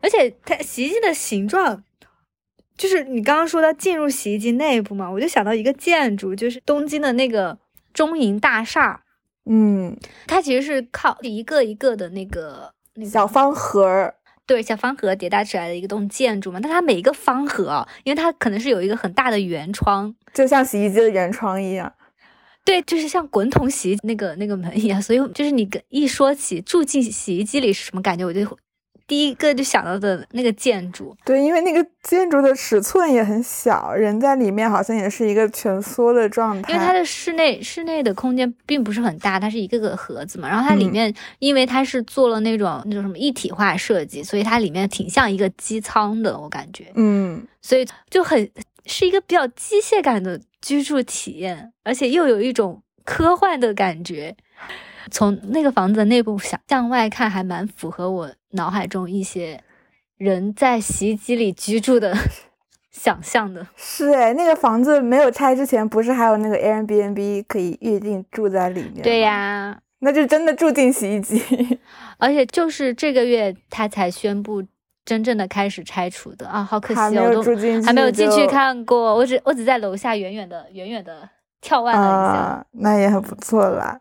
而且它洗衣机的形状，就是你刚刚说到进入洗衣机内部嘛，我就想到一个建筑，就是东京的那个中银大厦。嗯，它其实是靠一个一个的那个小方盒，对，小方盒叠搭起来的一个栋建筑嘛。但它每一个方盒，因为它可能是有一个很大的圆窗，就像洗衣机的圆窗一样。对，就是像滚筒洗衣那个那个门一样，所以就是你跟一说起住进洗衣机里是什么感觉，我就第一个就想到的那个建筑。对，因为那个建筑的尺寸也很小，人在里面好像也是一个蜷缩的状态。因为它的室内室内的空间并不是很大，它是一个个盒子嘛。然后它里面，因为它是做了那种那种什么一体化设计，所以它里面挺像一个机舱的，我感觉。嗯，所以就很是一个比较机械感的居住体验，而且又有一种科幻的感觉。从那个房子的内部想向外看，还蛮符合我脑海中一些人在洗衣机里居住的 想象的。是哎，那个房子没有拆之前，不是还有那个 Airbnb 可以预定住在里面？对呀，那就真的住进洗衣机。而且就是这个月他才宣布真正的开始拆除的啊，好可惜，我都还没有进去看过，我只我只在楼下远远的远远的眺望了一下，那也很不错啦。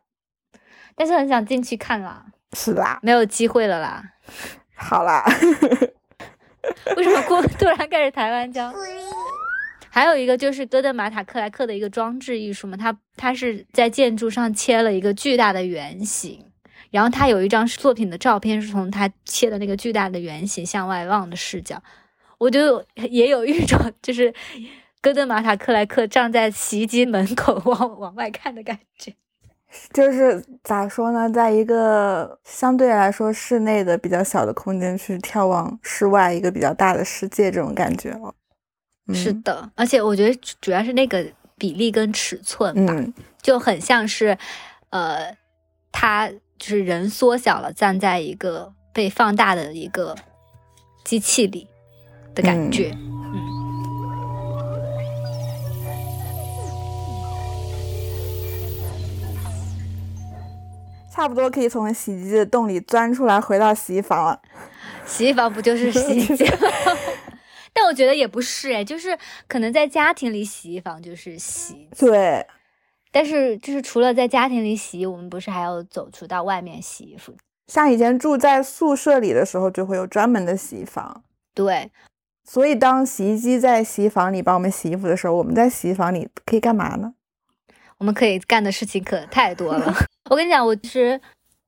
但是很想进去看啦，是啦，没有机会了啦。好啦，为什么突突然开始台湾腔？还有一个就是哥德玛塔克莱克的一个装置艺术嘛，它它是在建筑上切了一个巨大的圆形，然后他有一张作品的照片是从他切的那个巨大的圆形向外望的视角，我就也有一种就是哥德玛塔克莱克站在洗衣机门口往往外看的感觉。就是咋说呢，在一个相对来说室内的比较小的空间去眺望室外一个比较大的世界，这种感觉哦。是的，而且我觉得主要是那个比例跟尺寸吧，就很像是，呃，他就是人缩小了，站在一个被放大的一个机器里的感觉。差不多可以从洗衣机的洞里钻出来，回到洗衣房了。洗衣房不就是洗衣机？但我觉得也不是哎，就是可能在家庭里洗衣房就是洗。对。但是就是除了在家庭里洗，我们不是还要走出到外面洗衣服？像以前住在宿舍里的时候，就会有专门的洗衣房。对。所以当洗衣机在洗衣房里帮我们洗衣服的时候，我们在洗衣房里可以干嘛呢？我们可以干的事情可太多了。我跟你讲，我其实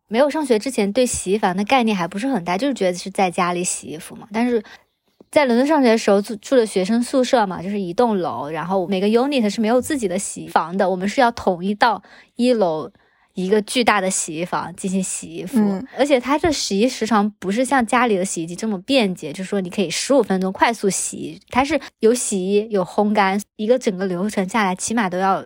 没有上学之前对洗衣房的概念还不是很大，就是觉得是在家里洗衣服嘛。但是在伦敦上学的时候住住的学生宿舍嘛，就是一栋楼，然后每个 unit 是没有自己的洗衣房的，我们是要统一到一楼一个巨大的洗衣房进行洗衣服。而且它这洗衣时长不是像家里的洗衣机这么便捷，就是说你可以十五分钟快速洗，它是有洗衣有烘干，一个整个流程下来起码都要。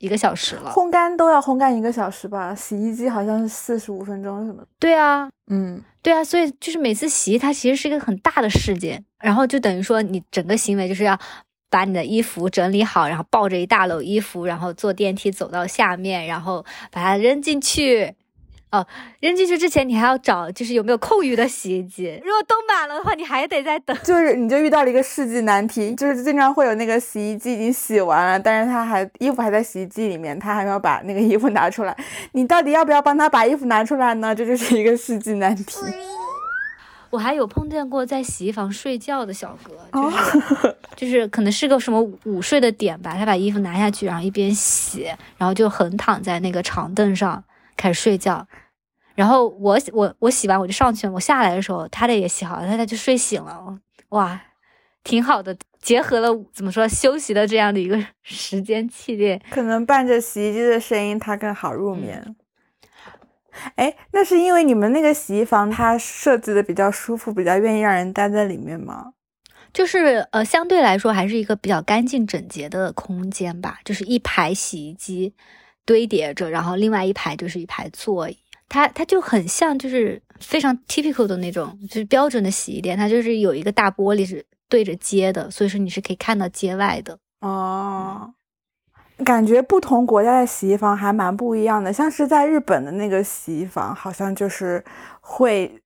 一个小时了，烘干都要烘干一个小时吧？洗衣机好像是四十五分钟什么？对啊，嗯，对啊，所以就是每次洗它其实是一个很大的事件，然后就等于说你整个行为就是要把你的衣服整理好，然后抱着一大篓衣服，然后坐电梯走到下面，然后把它扔进去。哦，扔进去之前你还要找，就是有没有空余的洗衣机。如果都满了的话，你还得再等。就是你就遇到了一个世纪难题，就是经常会有那个洗衣机已经洗完了，但是他还衣服还在洗衣机里面，他还没有把那个衣服拿出来。你到底要不要帮他把衣服拿出来呢？这就是一个世纪难题。我还有碰见过在洗衣房睡觉的小哥，就是 就是可能是个什么午睡的点吧，他把衣服拿下去，然后一边洗，然后就横躺在那个长凳上。开始睡觉，然后我我我洗完我就上去了。我下来的时候，他的也洗好了，他他就睡醒了。哇，挺好的，结合了怎么说休息的这样的一个时间系列，可能伴着洗衣机的声音，他更好入眠。哎，那是因为你们那个洗衣房它设计的比较舒服，比较愿意让人待在里面吗？就是呃，相对来说还是一个比较干净整洁的空间吧，就是一排洗衣机。堆叠着，然后另外一排就是一排座椅，它它就很像，就是非常 typical 的那种，就是标准的洗衣店，它就是有一个大玻璃是对着街的，所以说你是可以看到街外的。哦，感觉不同国家的洗衣房还蛮不一样的，像是在日本的那个洗衣房，好像就是会。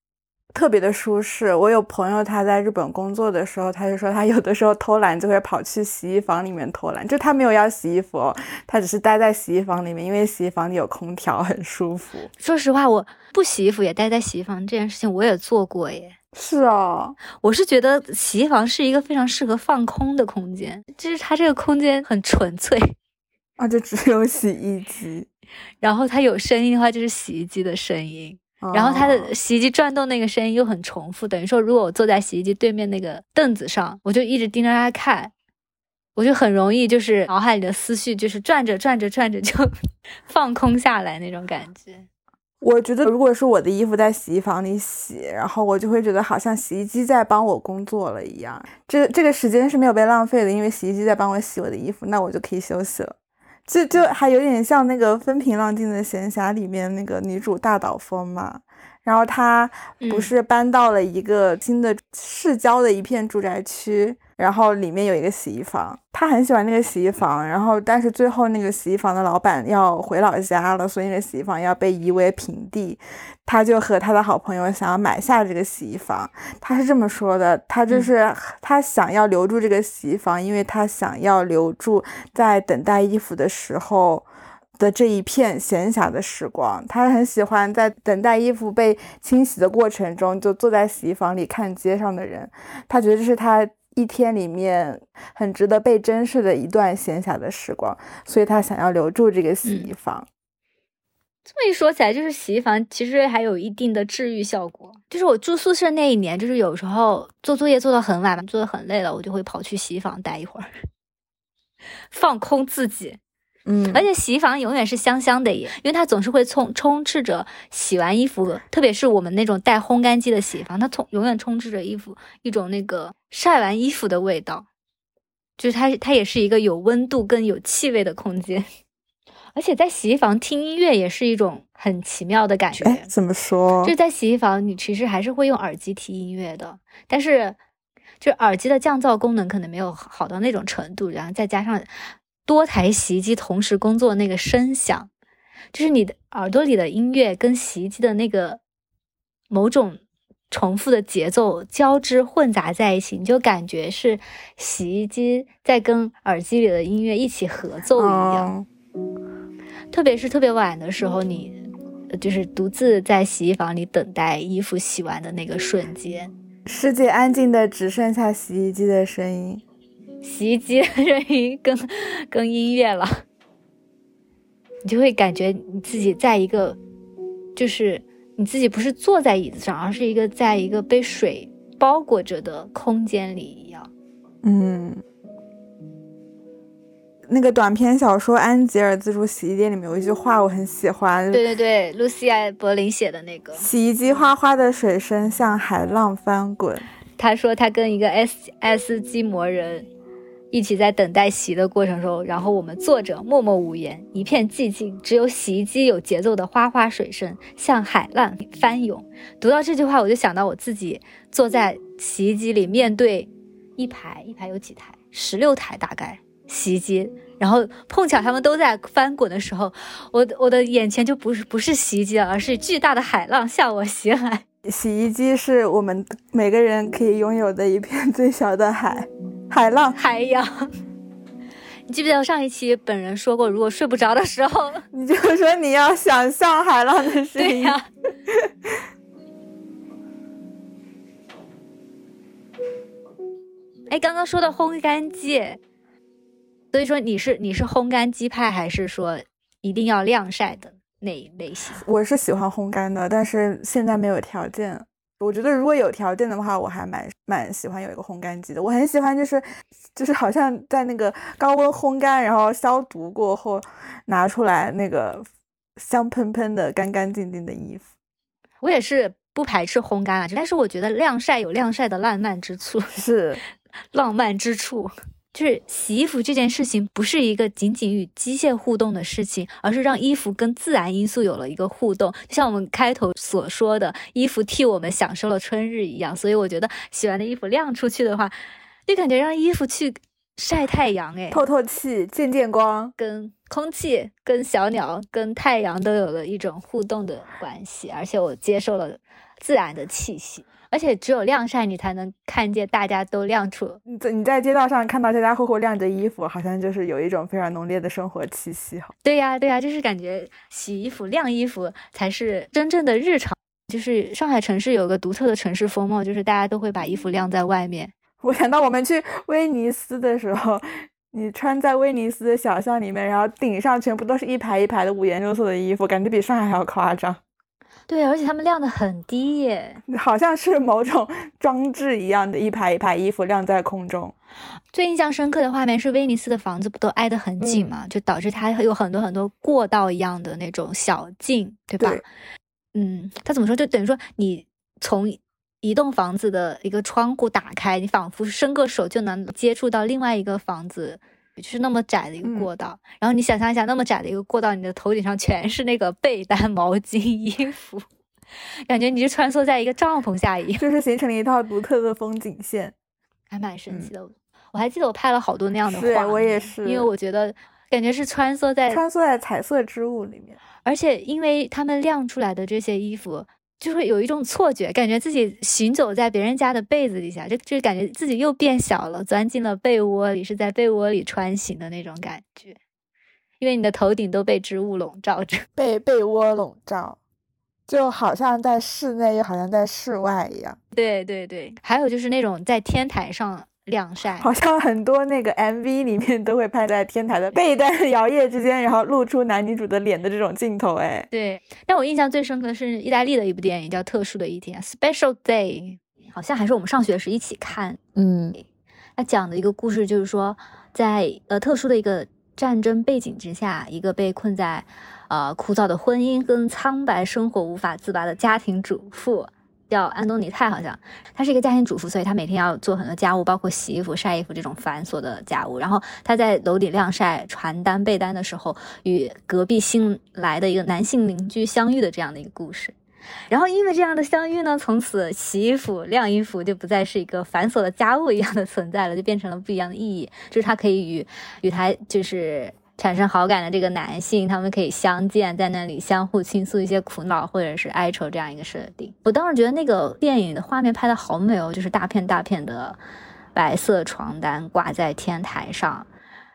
特别的舒适。我有朋友他在日本工作的时候，他就说他有的时候偷懒就会跑去洗衣房里面偷懒，就他没有要洗衣服，他只是待在洗衣房里面，因为洗衣房里有空调，很舒服。说实话，我不洗衣服也待在洗衣房这件事情我也做过耶。是啊，我是觉得洗衣房是一个非常适合放空的空间，就是它这个空间很纯粹。啊，就只有洗衣机。然后它有声音的话，就是洗衣机的声音。然后它的洗衣机转动那个声音又很重复，等于说，如果我坐在洗衣机对面那个凳子上，我就一直盯着它看，我就很容易就是脑海里的思绪就是转着转着转着就 放空下来那种感觉。我觉得，如果是我的衣服在洗衣房里洗，然后我就会觉得好像洗衣机在帮我工作了一样。这这个时间是没有被浪费的，因为洗衣机在帮我洗我的衣服，那我就可以休息了。就就还有点像那个风平浪静的闲暇里面那个女主大岛风嘛。然后她不是搬到了一个新的市郊的一片住宅区。然后里面有一个洗衣房，他很喜欢那个洗衣房。然后，但是最后那个洗衣房的老板要回老家了，所以那个洗衣房要被夷为平地。他就和他的好朋友想要买下这个洗衣房。他是这么说的：他就是他想要留住这个洗衣房，因为他想要留住在等待衣服的时候的这一片闲暇的时光。他很喜欢在等待衣服被清洗的过程中，就坐在洗衣房里看街上的人。他觉得这是他。一天里面很值得被珍视的一段闲暇的时光，所以他想要留住这个洗衣房。这么一说起来，就是洗衣房其实还有一定的治愈效果。就是我住宿舍那一年，就是有时候做作业做到很晚，做的很累了，我就会跑去洗衣房待一会儿，放空自己。嗯，而且洗衣房永远是香香的耶，因为它总是会充充斥着洗完衣服，特别是我们那种带烘干机的洗衣房，它充永远充斥着衣服一种那个晒完衣服的味道，就是它它也是一个有温度跟有气味的空间。而且在洗衣房听音乐也是一种很奇妙的感觉。怎么说？就在洗衣房，你其实还是会用耳机听音乐的，但是就耳机的降噪功能可能没有好到那种程度，然后再加上。多台洗衣机同时工作，那个声响，就是你的耳朵里的音乐跟洗衣机的那个某种重复的节奏交织混杂在一起，你就感觉是洗衣机在跟耳机里的音乐一起合奏一样。特别是特别晚的时候，你就是独自在洗衣房里等待衣服洗完的那个瞬间，世界安静的只剩下洗衣机的声音。洗衣机的声音跟跟音乐了，你就会感觉你自己在一个，就是你自己不是坐在椅子上，而是一个在一个被水包裹着的空间里一样。嗯，那个短篇小说《安吉尔自助洗衣店》里面有一句话我很喜欢，对对对，露西亚·柏林写的那个，洗衣机哗哗的水声像海浪翻滚。他说他跟一个 S S 机魔人。一起在等待洗的过程中，然后我们坐着默默无言，一片寂静，只有洗衣机有节奏的哗哗水声，像海浪翻涌。读到这句话，我就想到我自己坐在洗衣机里，面对一排一排有几台，十六台大概洗衣机，然后碰巧他们都在翻滚的时候，我我的眼前就不是不是洗衣机了，而是巨大的海浪向我袭来。洗衣机是我们每个人可以拥有的一片最小的海。海浪、海洋，你记不记得上一期本人说过，如果睡不着的时候，你就说你要想象海浪的声音。呀。哎，刚刚说到烘干机，所以说你是你是烘干机派，还是说一定要晾晒的那一类型？我是喜欢烘干的，但是现在没有条件。我觉得如果有条件的话，我还蛮蛮喜欢有一个烘干机的。我很喜欢，就是就是好像在那个高温烘干，然后消毒过后拿出来那个香喷喷的、干干净净的衣服。我也是不排斥烘干啊，但是我觉得晾晒有晾晒的 浪漫之处，是浪漫之处。就是洗衣服这件事情，不是一个仅仅与机械互动的事情，而是让衣服跟自然因素有了一个互动。就像我们开头所说的，衣服替我们享受了春日一样。所以我觉得洗完的衣服晾出去的话，就感觉让衣服去晒太阳，哎，透透气，见见光，跟空气、跟小鸟、跟太阳都有了一种互动的关系。而且我接受了自然的气息。而且只有晾晒，你才能看见大家都晾出。你在你在街道上看到家家户户晾着衣服，好像就是有一种非常浓烈的生活气息。哈，对呀，对呀，就是感觉洗衣服、晾衣服才是真正的日常。就是上海城市有个独特的城市风貌，就是大家都会把衣服晾在外面。我想到我们去威尼斯的时候，你穿在威尼斯的小巷里面，然后顶上全部都是一排一排的五颜六色的衣服，感觉比上海还要夸张。对，而且他们晾的很低耶，好像是某种装置一样的，一排一排衣服晾在空中。最印象深刻的画面是威尼斯的房子不都挨得很紧嘛，就导致它有很多很多过道一样的那种小径，对吧？嗯，它怎么说？就等于说你从一栋房子的一个窗户打开，你仿佛伸个手就能接触到另外一个房子。就是那么窄的一个过道，然后你想象一下，那么窄的一个过道，你的头顶上全是那个被单、毛巾、衣服，感觉你就穿梭在一个帐篷下一样，就是形成了一套独特的风景线，还蛮神奇的。我还记得我拍了好多那样的画，我也是，因为我觉得感觉是穿梭在穿梭在彩色织物里面，而且因为他们晾出来的这些衣服。就会有一种错觉，感觉自己行走在别人家的被子底下，就就感觉自己又变小了，钻进了被窝里，是在被窝里穿行的那种感觉。因为你的头顶都被织物笼罩着，被被窝笼罩，就好像在室内，又好像在室外一样。对对对，还有就是那种在天台上。晾晒，好像很多那个 MV 里面都会拍在天台的被单摇曳之间，然后露出男女主的脸的这种镜头。哎，对。但我印象最深刻的是意大利的一部电影，叫《特殊的一天》（Special Day），好像还是我们上学时一起看。嗯，他讲的一个故事就是说，在呃特殊的一个战争背景之下，一个被困在呃枯燥的婚姻跟苍白生活无法自拔的家庭主妇。叫安东尼泰，好像他是一个家庭主妇，所以他每天要做很多家务，包括洗衣服、晒衣服这种繁琐的家务。然后他在楼顶晾晒传单、被单的时候，与隔壁新来的一个男性邻居相遇的这样的一个故事。然后因为这样的相遇呢，从此洗衣服、晾衣服就不再是一个繁琐的家务一样的存在了，就变成了不一样的意义，就是他可以与与他就是。产生好感的这个男性，他们可以相见，在那里相互倾诉一些苦恼或者是哀愁这样一个设定。我当时觉得那个电影的画面拍的好美哦，就是大片大片的白色床单挂在天台上，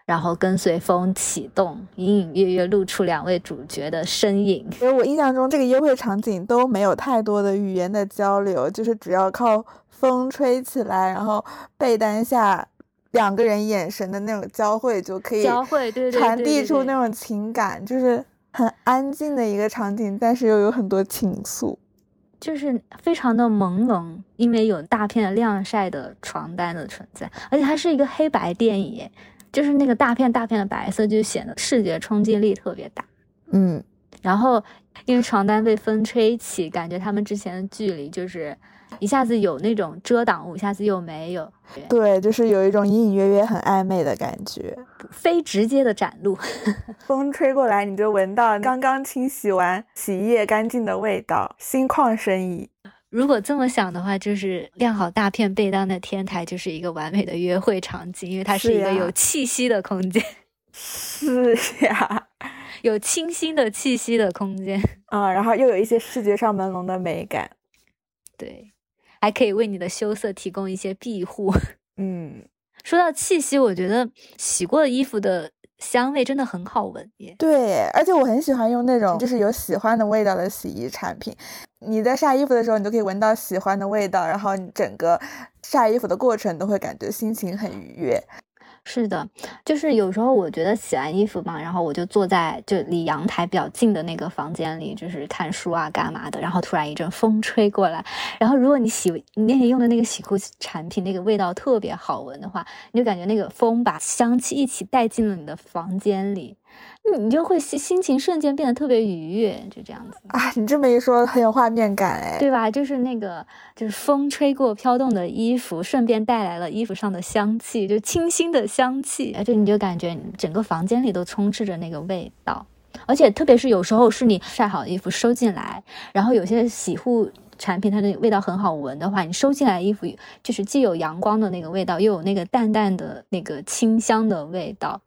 然后跟随风启动，隐隐约约露出两位主角的身影。因为我印象中这个约会场景都没有太多的语言的交流，就是只要靠风吹起来，然后被单下。两个人眼神的那种交汇就可以交汇，对传递出那种情感，就是很安静的一个场景，但是又有很多情愫，就是非常的朦胧，因为有大片的晾晒的床单的存在，而且它是一个黑白电影，就是那个大片大片的白色就显得视觉冲击力特别大，嗯，然后因为床单被风吹起，感觉他们之前的距离就是。一下子有那种遮挡物，一下子又没有。对，就是有一种隐隐约约很暧昧的感觉，非直接的展露。风吹过来，你就闻到刚刚清洗完洗衣液干净的味道，心旷神怡。如果这么想的话，就是晾好大片被单的天台就是一个完美的约会场景，因为它是一个有气息的空间。是呀，有清新的气息的空间啊，然后又有一些视觉上朦胧的美感。对。还可以为你的羞涩提供一些庇护。嗯，说到气息，我觉得洗过的衣服的香味真的很好闻耶。对，而且我很喜欢用那种就是有喜欢的味道的洗衣产品。你在晒衣服的时候，你就可以闻到喜欢的味道，然后你整个晒衣服的过程都会感觉心情很愉悦。是的，就是有时候我觉得洗完衣服嘛，然后我就坐在就离阳台比较近的那个房间里，就是看书啊干嘛的。然后突然一阵风吹过来，然后如果你洗你那天用的那个洗护产品那个味道特别好闻的话，你就感觉那个风把香气一起带进了你的房间里。你就会心心情瞬间变得特别愉悦，就这样子啊！你这么一说，很有画面感哎，对吧？就是那个，就是风吹过飘动的衣服，顺便带来了衣服上的香气，就清新的香气，而且你就感觉整个房间里都充斥着那个味道。而且特别是有时候是你晒好的衣服收进来，然后有些洗护产品它的味道很好闻的话，你收进来衣服就是既有阳光的那个味道，又有那个淡淡的那个清香的味道。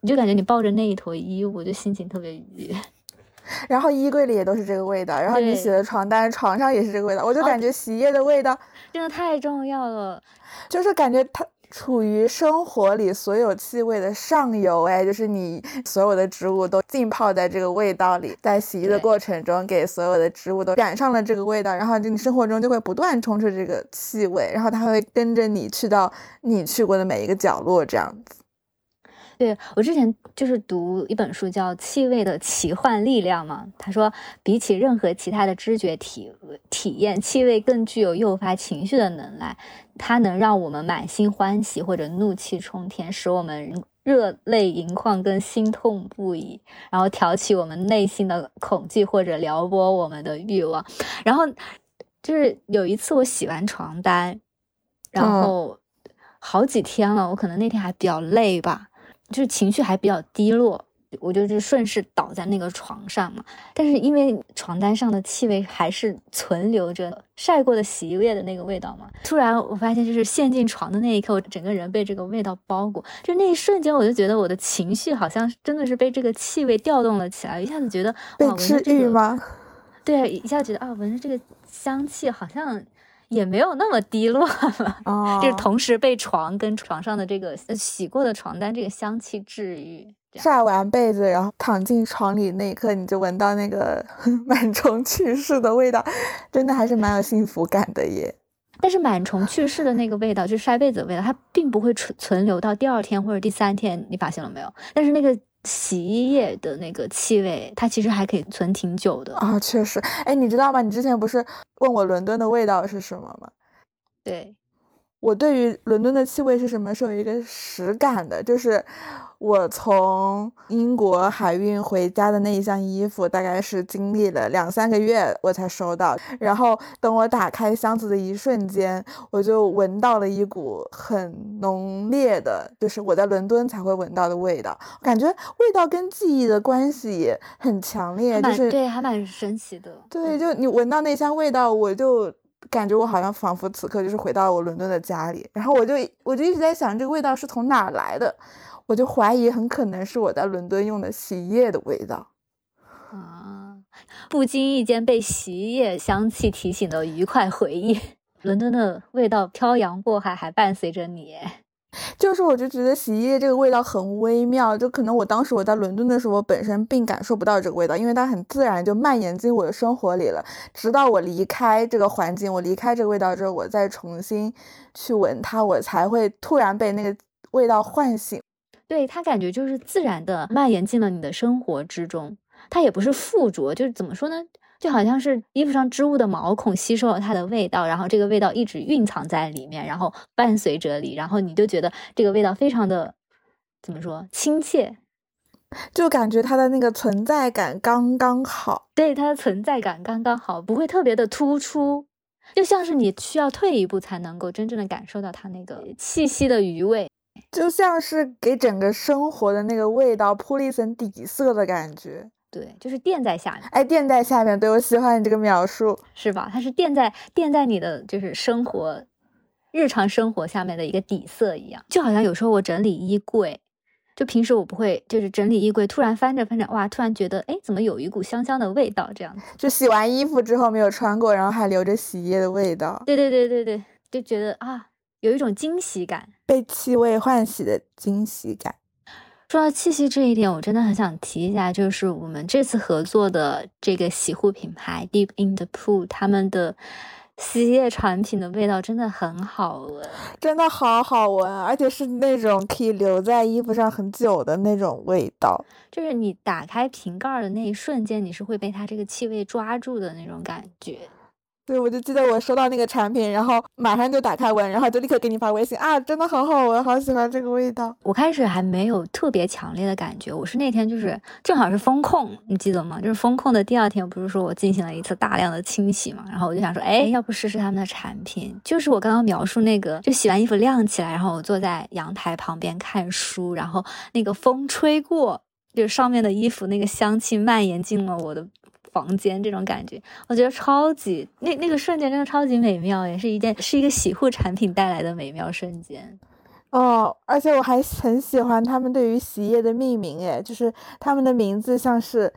你就感觉你抱着那一坨衣物，就心情特别愉悦。然后衣柜里也都是这个味道，然后你洗的床单床上也是这个味道，我就感觉洗衣液的味道真的太重要了，就是感觉它处于生活里所有气味的上游，哎，就是你所有的植物都浸泡在这个味道里，在洗衣的过程中给所有的植物都染上了这个味道，然后就你生活中就会不断充斥这个气味，然后它会跟着你去到你去过的每一个角落，这样子。对我之前就是读一本书叫《气味的奇幻力量》嘛，他说比起任何其他的知觉体体验，气味更具有诱发情绪的能耐，它能让我们满心欢喜或者怒气冲天，使我们热泪盈眶跟心痛不已，然后挑起我们内心的恐惧或者撩拨我们的欲望。然后就是有一次我洗完床单，然后好几天了，我可能那天还比较累吧。就是情绪还比较低落，我就是顺势倒在那个床上嘛。但是因为床单上的气味还是存留着晒过的洗衣液的那个味道嘛。突然我发现，就是陷进床的那一刻，我整个人被这个味道包裹。就那一瞬间，我就觉得我的情绪好像真的是被这个气味调动了起来，一下子觉得被治愈吗？对，一下觉得啊，闻着这个香气好像。也没有那么低落了，就是同时被床跟床上的这个洗过的床单这个香气治愈。晒完被子，然后躺进床里那一刻，你就闻到那个 螨虫去世的味道，真的还是蛮有幸福感的耶。但是螨虫去世的那个味道，就是晒被子的味道，它并不会存存留到第二天或者第三天，你发现了没有？但是那个。洗衣液的那个气味，它其实还可以存挺久的啊，确实。哎，你知道吗？你之前不是问我伦敦的味道是什么吗？对。我对于伦敦的气味是什么是有一个实感的，就是我从英国海运回家的那一箱衣服，大概是经历了两三个月我才收到。然后等我打开箱子的一瞬间，我就闻到了一股很浓烈的，就是我在伦敦才会闻到的味道。感觉味道跟记忆的关系很强烈，就是对，还蛮神奇的。对，就你闻到那箱味道，我就。感觉我好像仿佛此刻就是回到了我伦敦的家里，然后我就我就一直在想这个味道是从哪儿来的，我就怀疑很可能是我在伦敦用的洗衣液的味道。啊，不经意间被洗衣液香气提醒的愉快回忆，伦敦的味道漂洋过海还伴随着你。就是我就觉得洗衣液这个味道很微妙，就可能我当时我在伦敦的时候，我本身并感受不到这个味道，因为它很自然就蔓延进我的生活里了。直到我离开这个环境，我离开这个味道之后，我再重新去闻它，我才会突然被那个味道唤醒。对，它感觉就是自然的蔓延进了你的生活之中，它也不是附着，就是怎么说呢？就好像是衣服上织物的毛孔吸收了它的味道，然后这个味道一直蕴藏在里面，然后伴随着你，然后你就觉得这个味道非常的怎么说亲切，就感觉它的那个存在感刚刚好，对它的存在感刚刚好，不会特别的突出，就像是你需要退一步才能够真正的感受到它那个气息的余味，就像是给整个生活的那个味道铺了一层底色的感觉。对，就是垫在下面。哎，垫在下面，对我喜欢你这个描述，是吧？它是垫在垫在你的就是生活日常生活下面的一个底色一样，就好像有时候我整理衣柜，就平时我不会就是整理衣柜，突然翻着翻着，哇，突然觉得哎，怎么有一股香香的味道？这样子，就洗完衣服之后没有穿过，然后还留着洗衣液的味道。对对对对对，就觉得啊，有一种惊喜感，被气味唤醒的惊喜感。说到气息这一点，我真的很想提一下，就是我们这次合作的这个洗护品牌 Deep in the Pool，他们的洗衣液产品的味道真的很好闻，真的好好闻，而且是那种可以留在衣服上很久的那种味道。就是你打开瓶盖的那一瞬间，你是会被它这个气味抓住的那种感觉。对，我就记得我收到那个产品，然后马上就打开闻，然后就立刻给你发微信啊，真的好好闻，好喜欢这个味道。我开始还没有特别强烈的感觉，我是那天就是正好是风控，你记得吗？就是风控的第二天，不是说我进行了一次大量的清洗嘛，然后我就想说，哎，要不试试他们的产品？就是我刚刚描述那个，就洗完衣服晾起来，然后我坐在阳台旁边看书，然后那个风吹过，就上面的衣服那个香气蔓延进了我的。房间这种感觉，我觉得超级那那个瞬间真的超级美妙，也是一件是一个洗护产品带来的美妙瞬间。哦，而且我还很喜欢他们对于洗衣液的命名，哎，就是他们的名字像是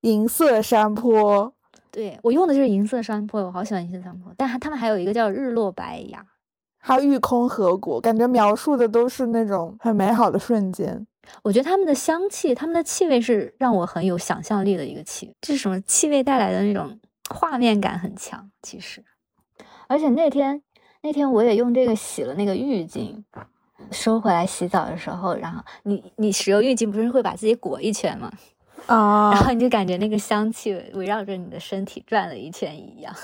银色山坡。对我用的就是银色山坡，我好喜欢银色山坡。但他们还有一个叫日落白牙，还有玉空河谷，感觉描述的都是那种很美好的瞬间。我觉得他们的香气，他们的气味是让我很有想象力的一个气味。这是什么气味带来的那种画面感很强？其实，而且那天那天我也用这个洗了那个浴巾，收回来洗澡的时候，然后你你使用浴巾不是会把自己裹一圈吗？啊，然后你就感觉那个香气围绕着你的身体转了一圈一样。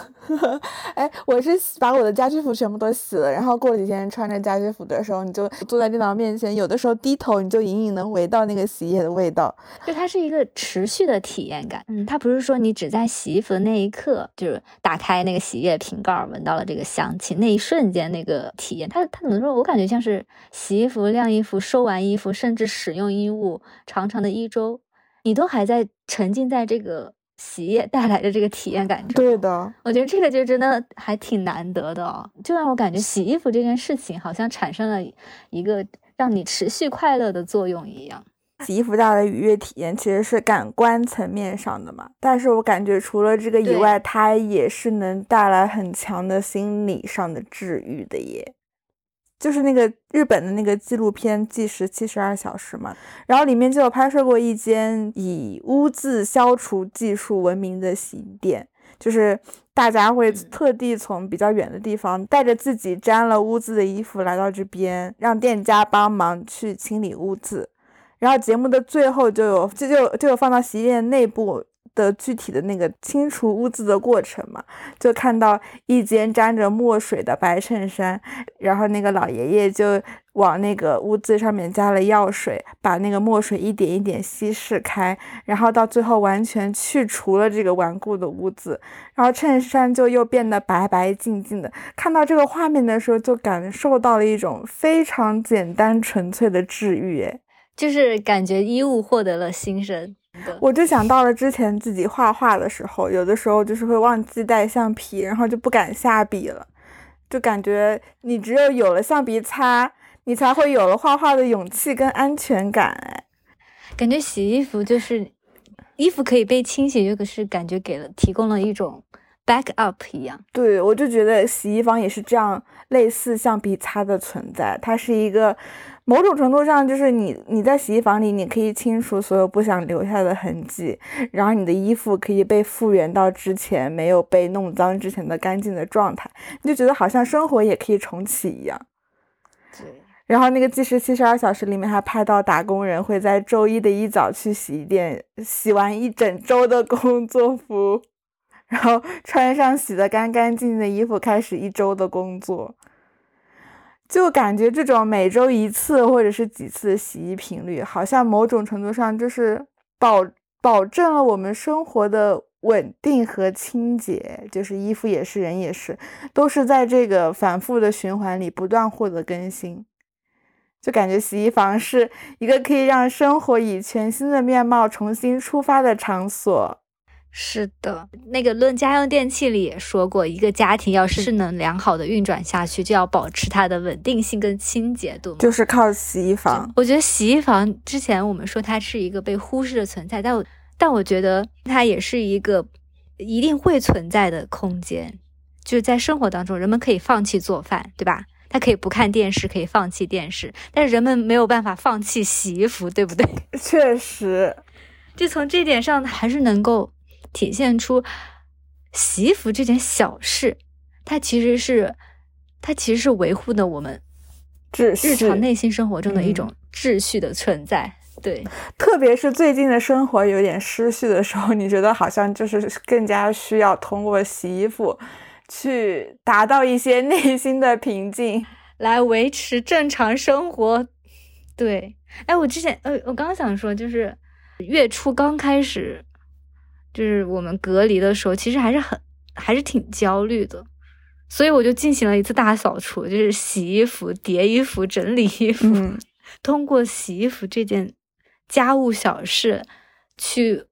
哎，我是把我的家居服全部都洗了，然后过了几天穿着家居服的时候，你就坐在电脑面前，有的时候低头，你就隐隐能闻到那个洗衣液的味道。就它是一个持续的体验感。嗯，它不是说你只在洗衣服的那一刻，就是打开那个洗衣液瓶盖闻到了这个香气，那一瞬间那个体验，它它怎么说？我感觉像是洗衣服、晾衣服、收完衣服，甚至使用衣物长长的一周。你都还在沉浸在这个洗液带来的这个体验感中，对的，我觉得这个就真的还挺难得的哦，就让我感觉洗衣服这件事情好像产生了一个让你持续快乐的作用一样。洗衣服带来的愉悦体验其实是感官层面上的嘛，但是我感觉除了这个以外，它也是能带来很强的心理上的治愈的耶。就是那个日本的那个纪录片《计时七十二小时》嘛，然后里面就有拍摄过一间以污渍消除技术闻名的洗衣店，就是大家会特地从比较远的地方带着自己沾了污渍的衣服来到这边，让店家帮忙去清理污渍，然后节目的最后就有就就就有放到洗衣店内部。的具体的那个清除污渍的过程嘛，就看到一件沾着墨水的白衬衫，然后那个老爷爷就往那个污渍上面加了药水，把那个墨水一点一点稀释开，然后到最后完全去除了这个顽固的污渍，然后衬衫就又变得白白净净的。看到这个画面的时候，就感受到了一种非常简单纯粹的治愈，哎，就是感觉衣物获得了新生。我就想到了之前自己画画的时候，有的时候就是会忘记带橡皮，然后就不敢下笔了，就感觉你只有有了橡皮擦，你才会有了画画的勇气跟安全感。哎，感觉洗衣服就是衣服可以被清洗，这个是感觉给了提供了一种 back up 一样。对，我就觉得洗衣房也是这样，类似橡皮擦的存在，它是一个。某种程度上，就是你你在洗衣房里，你可以清除所有不想留下的痕迹，然后你的衣服可以被复原到之前没有被弄脏之前的干净的状态，你就觉得好像生活也可以重启一样。对。然后那个计时七十二小时里面还拍到打工人会在周一的一早去洗衣店洗完一整周的工作服，然后穿上洗得干干净净的衣服开始一周的工作。就感觉这种每周一次或者是几次的洗衣频率，好像某种程度上就是保保证了我们生活的稳定和清洁。就是衣服也是，人也是，都是在这个反复的循环里不断获得更新。就感觉洗衣房是一个可以让生活以全新的面貌重新出发的场所。是的，那个《论家用电器》里也说过，一个家庭要是能良好的运转下去，就要保持它的稳定性跟清洁度，就是靠洗衣房。我觉得洗衣房之前我们说它是一个被忽视的存在，但我但我觉得它也是一个一定会存在的空间。就是在生活当中，人们可以放弃做饭，对吧？他可以不看电视，可以放弃电视，但是人们没有办法放弃洗衣服，对不对？确实，就从这点上还是能够。体现出洗衣服这件小事，它其实是，它其实是维护的我们日日常内心生活中的一种秩序的存在。对，特别是最近的生活有点失序的时候，你觉得好像就是更加需要通过洗衣服去达到一些内心的平静，来维持正常生活。对，哎，我之前呃，我刚想说，就是月初刚开始。就是我们隔离的时候，其实还是很还是挺焦虑的，所以我就进行了一次大扫除，就是洗衣服、叠衣服、整理衣服，通过洗衣服这件家务小事去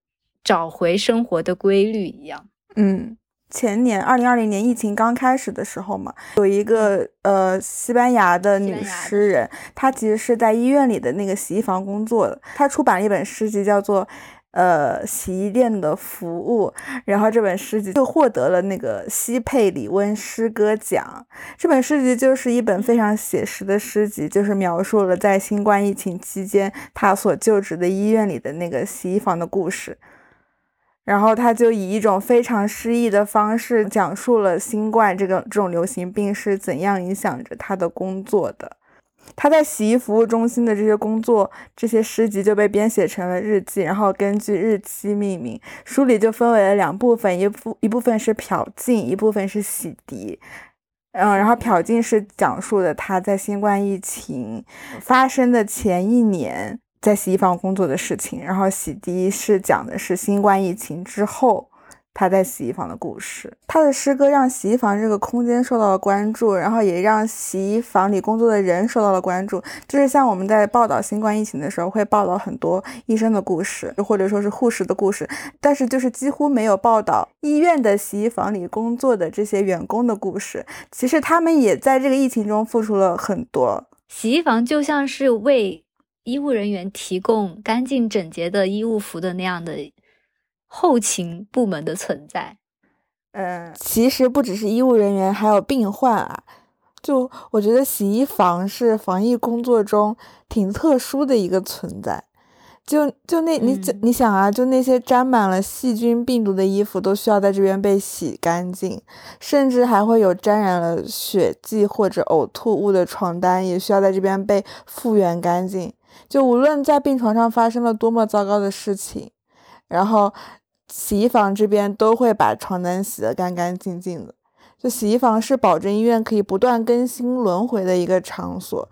找回生活的规律一样。嗯，前年二零二零年疫情刚开始的时候嘛，有一个呃西班牙的女诗人，她其实是在医院里的那个洗衣房工作的，她出版了一本诗集，叫做。呃，洗衣店的服务，然后这本诗集就获得了那个西佩里温诗歌奖。这本诗集就是一本非常写实的诗集，就是描述了在新冠疫情期间他所就职的医院里的那个洗衣房的故事。然后他就以一种非常诗意的方式讲述了新冠这个这种流行病是怎样影响着他的工作的。他在洗衣服务中心的这些工作，这些诗集就被编写成了日记，然后根据日期命名。书里就分为了两部分，一部一部分是漂净，一部分是洗涤。嗯，然后漂净是讲述的他在新冠疫情发生的前一年在洗衣房工作的事情，然后洗涤是讲的是新冠疫情之后。他在洗衣房的故事，他的诗歌让洗衣房这个空间受到了关注，然后也让洗衣房里工作的人受到了关注。就是像我们在报道新冠疫情的时候，会报道很多医生的故事，或者说是护士的故事，但是就是几乎没有报道医院的洗衣房里工作的这些员工的故事。其实他们也在这个疫情中付出了很多。洗衣房就像是为医务人员提供干净整洁的医务服的那样的。后勤部门的存在，嗯，其实不只是医务人员，还有病患啊。就我觉得洗衣房是防疫工作中挺特殊的一个存在。就就那你你想啊，就那些沾满了细菌病毒的衣服都需要在这边被洗干净，甚至还会有沾染了血迹或者呕吐物的床单也需要在这边被复原干净。就无论在病床上发生了多么糟糕的事情。然后，洗衣房这边都会把床单洗得干干净净的。就洗衣房是保证医院可以不断更新轮回的一个场所。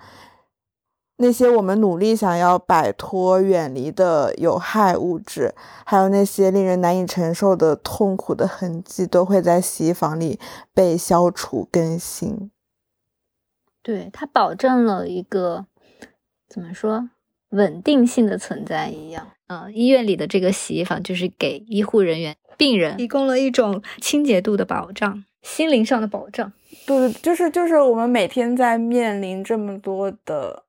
那些我们努力想要摆脱、远离的有害物质，还有那些令人难以承受的痛苦的痕迹，都会在洗衣房里被消除、更新。对，它保证了一个怎么说稳定性的存在一样。嗯，医院里的这个洗衣房就是给医护人员、病人提供了一种清洁度的保障，心灵上的保障。对，就是就是我们每天在面临这么多的、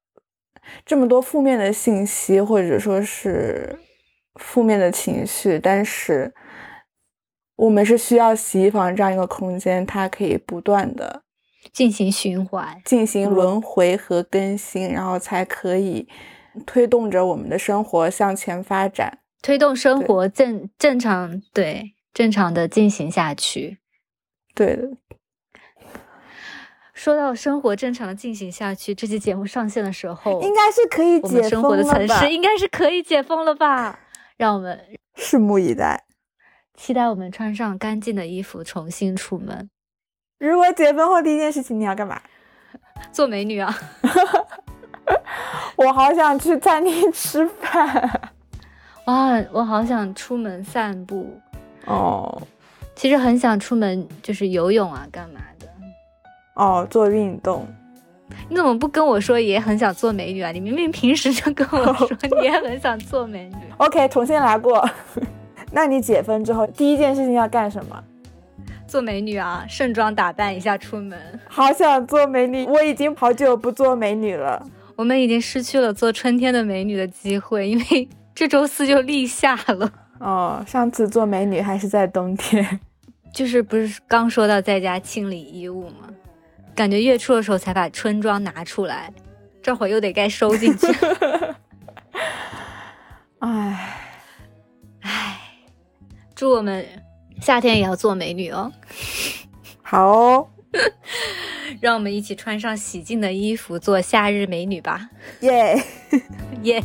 这么多负面的信息，或者说是负面的情绪，但是我们是需要洗衣房这样一个空间，它可以不断的进行循环、进行轮回和更新，然后才可以。推动着我们的生活向前发展，推动生活正正常对正常的进行下去。对的。说到生活正常的进行下去，这期节目上线的时候，应该是可以解封了生活的城市应该是可以解封了吧？让我们拭目以待，期待我们穿上干净的衣服重新出门。如果解封后第一件事情你要干嘛？做美女啊！我好想去餐厅吃饭，哇！我好想出门散步哦。其实很想出门，就是游泳啊，干嘛的？哦，做运动。你怎么不跟我说也很想做美女啊？你明明平时就跟我说你也很想做美女。OK，重新来过。那你解封之后第一件事情要干什么？做美女啊，盛装打扮一下出门。好想做美女，我已经好久不做美女了。我们已经失去了做春天的美女的机会，因为这周四就立夏了。哦，上次做美女还是在冬天，就是不是刚说到在家清理衣物吗？感觉月初的时候才把春装拿出来，这会儿又得该收进去。唉，唉，祝我们夏天也要做美女哦。好哦。让我们一起穿上洗净的衣服，做夏日美女吧！耶 耶！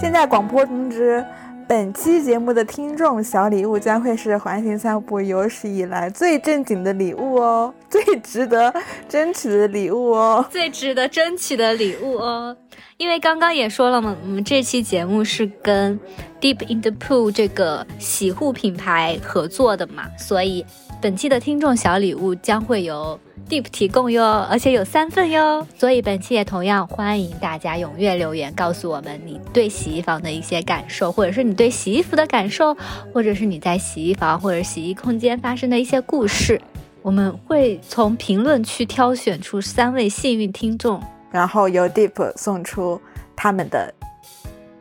现在广播通知，本期节目的听众小礼物将会是环形散步有史以来最正经的礼物哦，最值得争取的礼物哦，最值得争取的礼物哦。因为刚刚也说了嘛，我们这期节目是跟 Deep in the Pool 这个洗护品牌合作的嘛，所以本期的听众小礼物将会由 Deep 提供哟，而且有三份哟。所以本期也同样欢迎大家踊跃留言，告诉我们你对洗衣房的一些感受，或者是你对洗衣服的感受，或者是你在洗衣房或者洗衣空间发生的一些故事，我们会从评论区挑选出三位幸运听众。然后由 Deep 送出他们的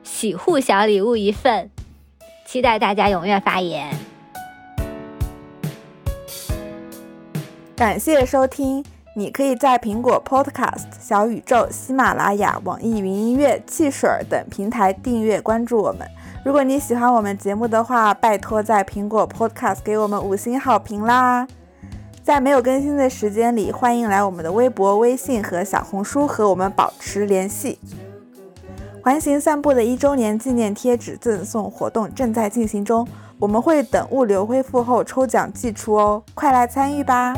洗护小礼物一份，期待大家踊跃发言。感谢收听，你可以在苹果 Podcast 小宇宙、喜马拉雅、网易云音乐、汽水等平台订阅关注我们。如果你喜欢我们节目的话，拜托在苹果 Podcast 给我们五星好评啦。在没有更新的时间里，欢迎来我们的微博、微信和小红书和我们保持联系。环形散步的一周年纪念贴纸赠送活动正在进行中。我们会等物流恢复后抽奖寄出哦快来参与吧。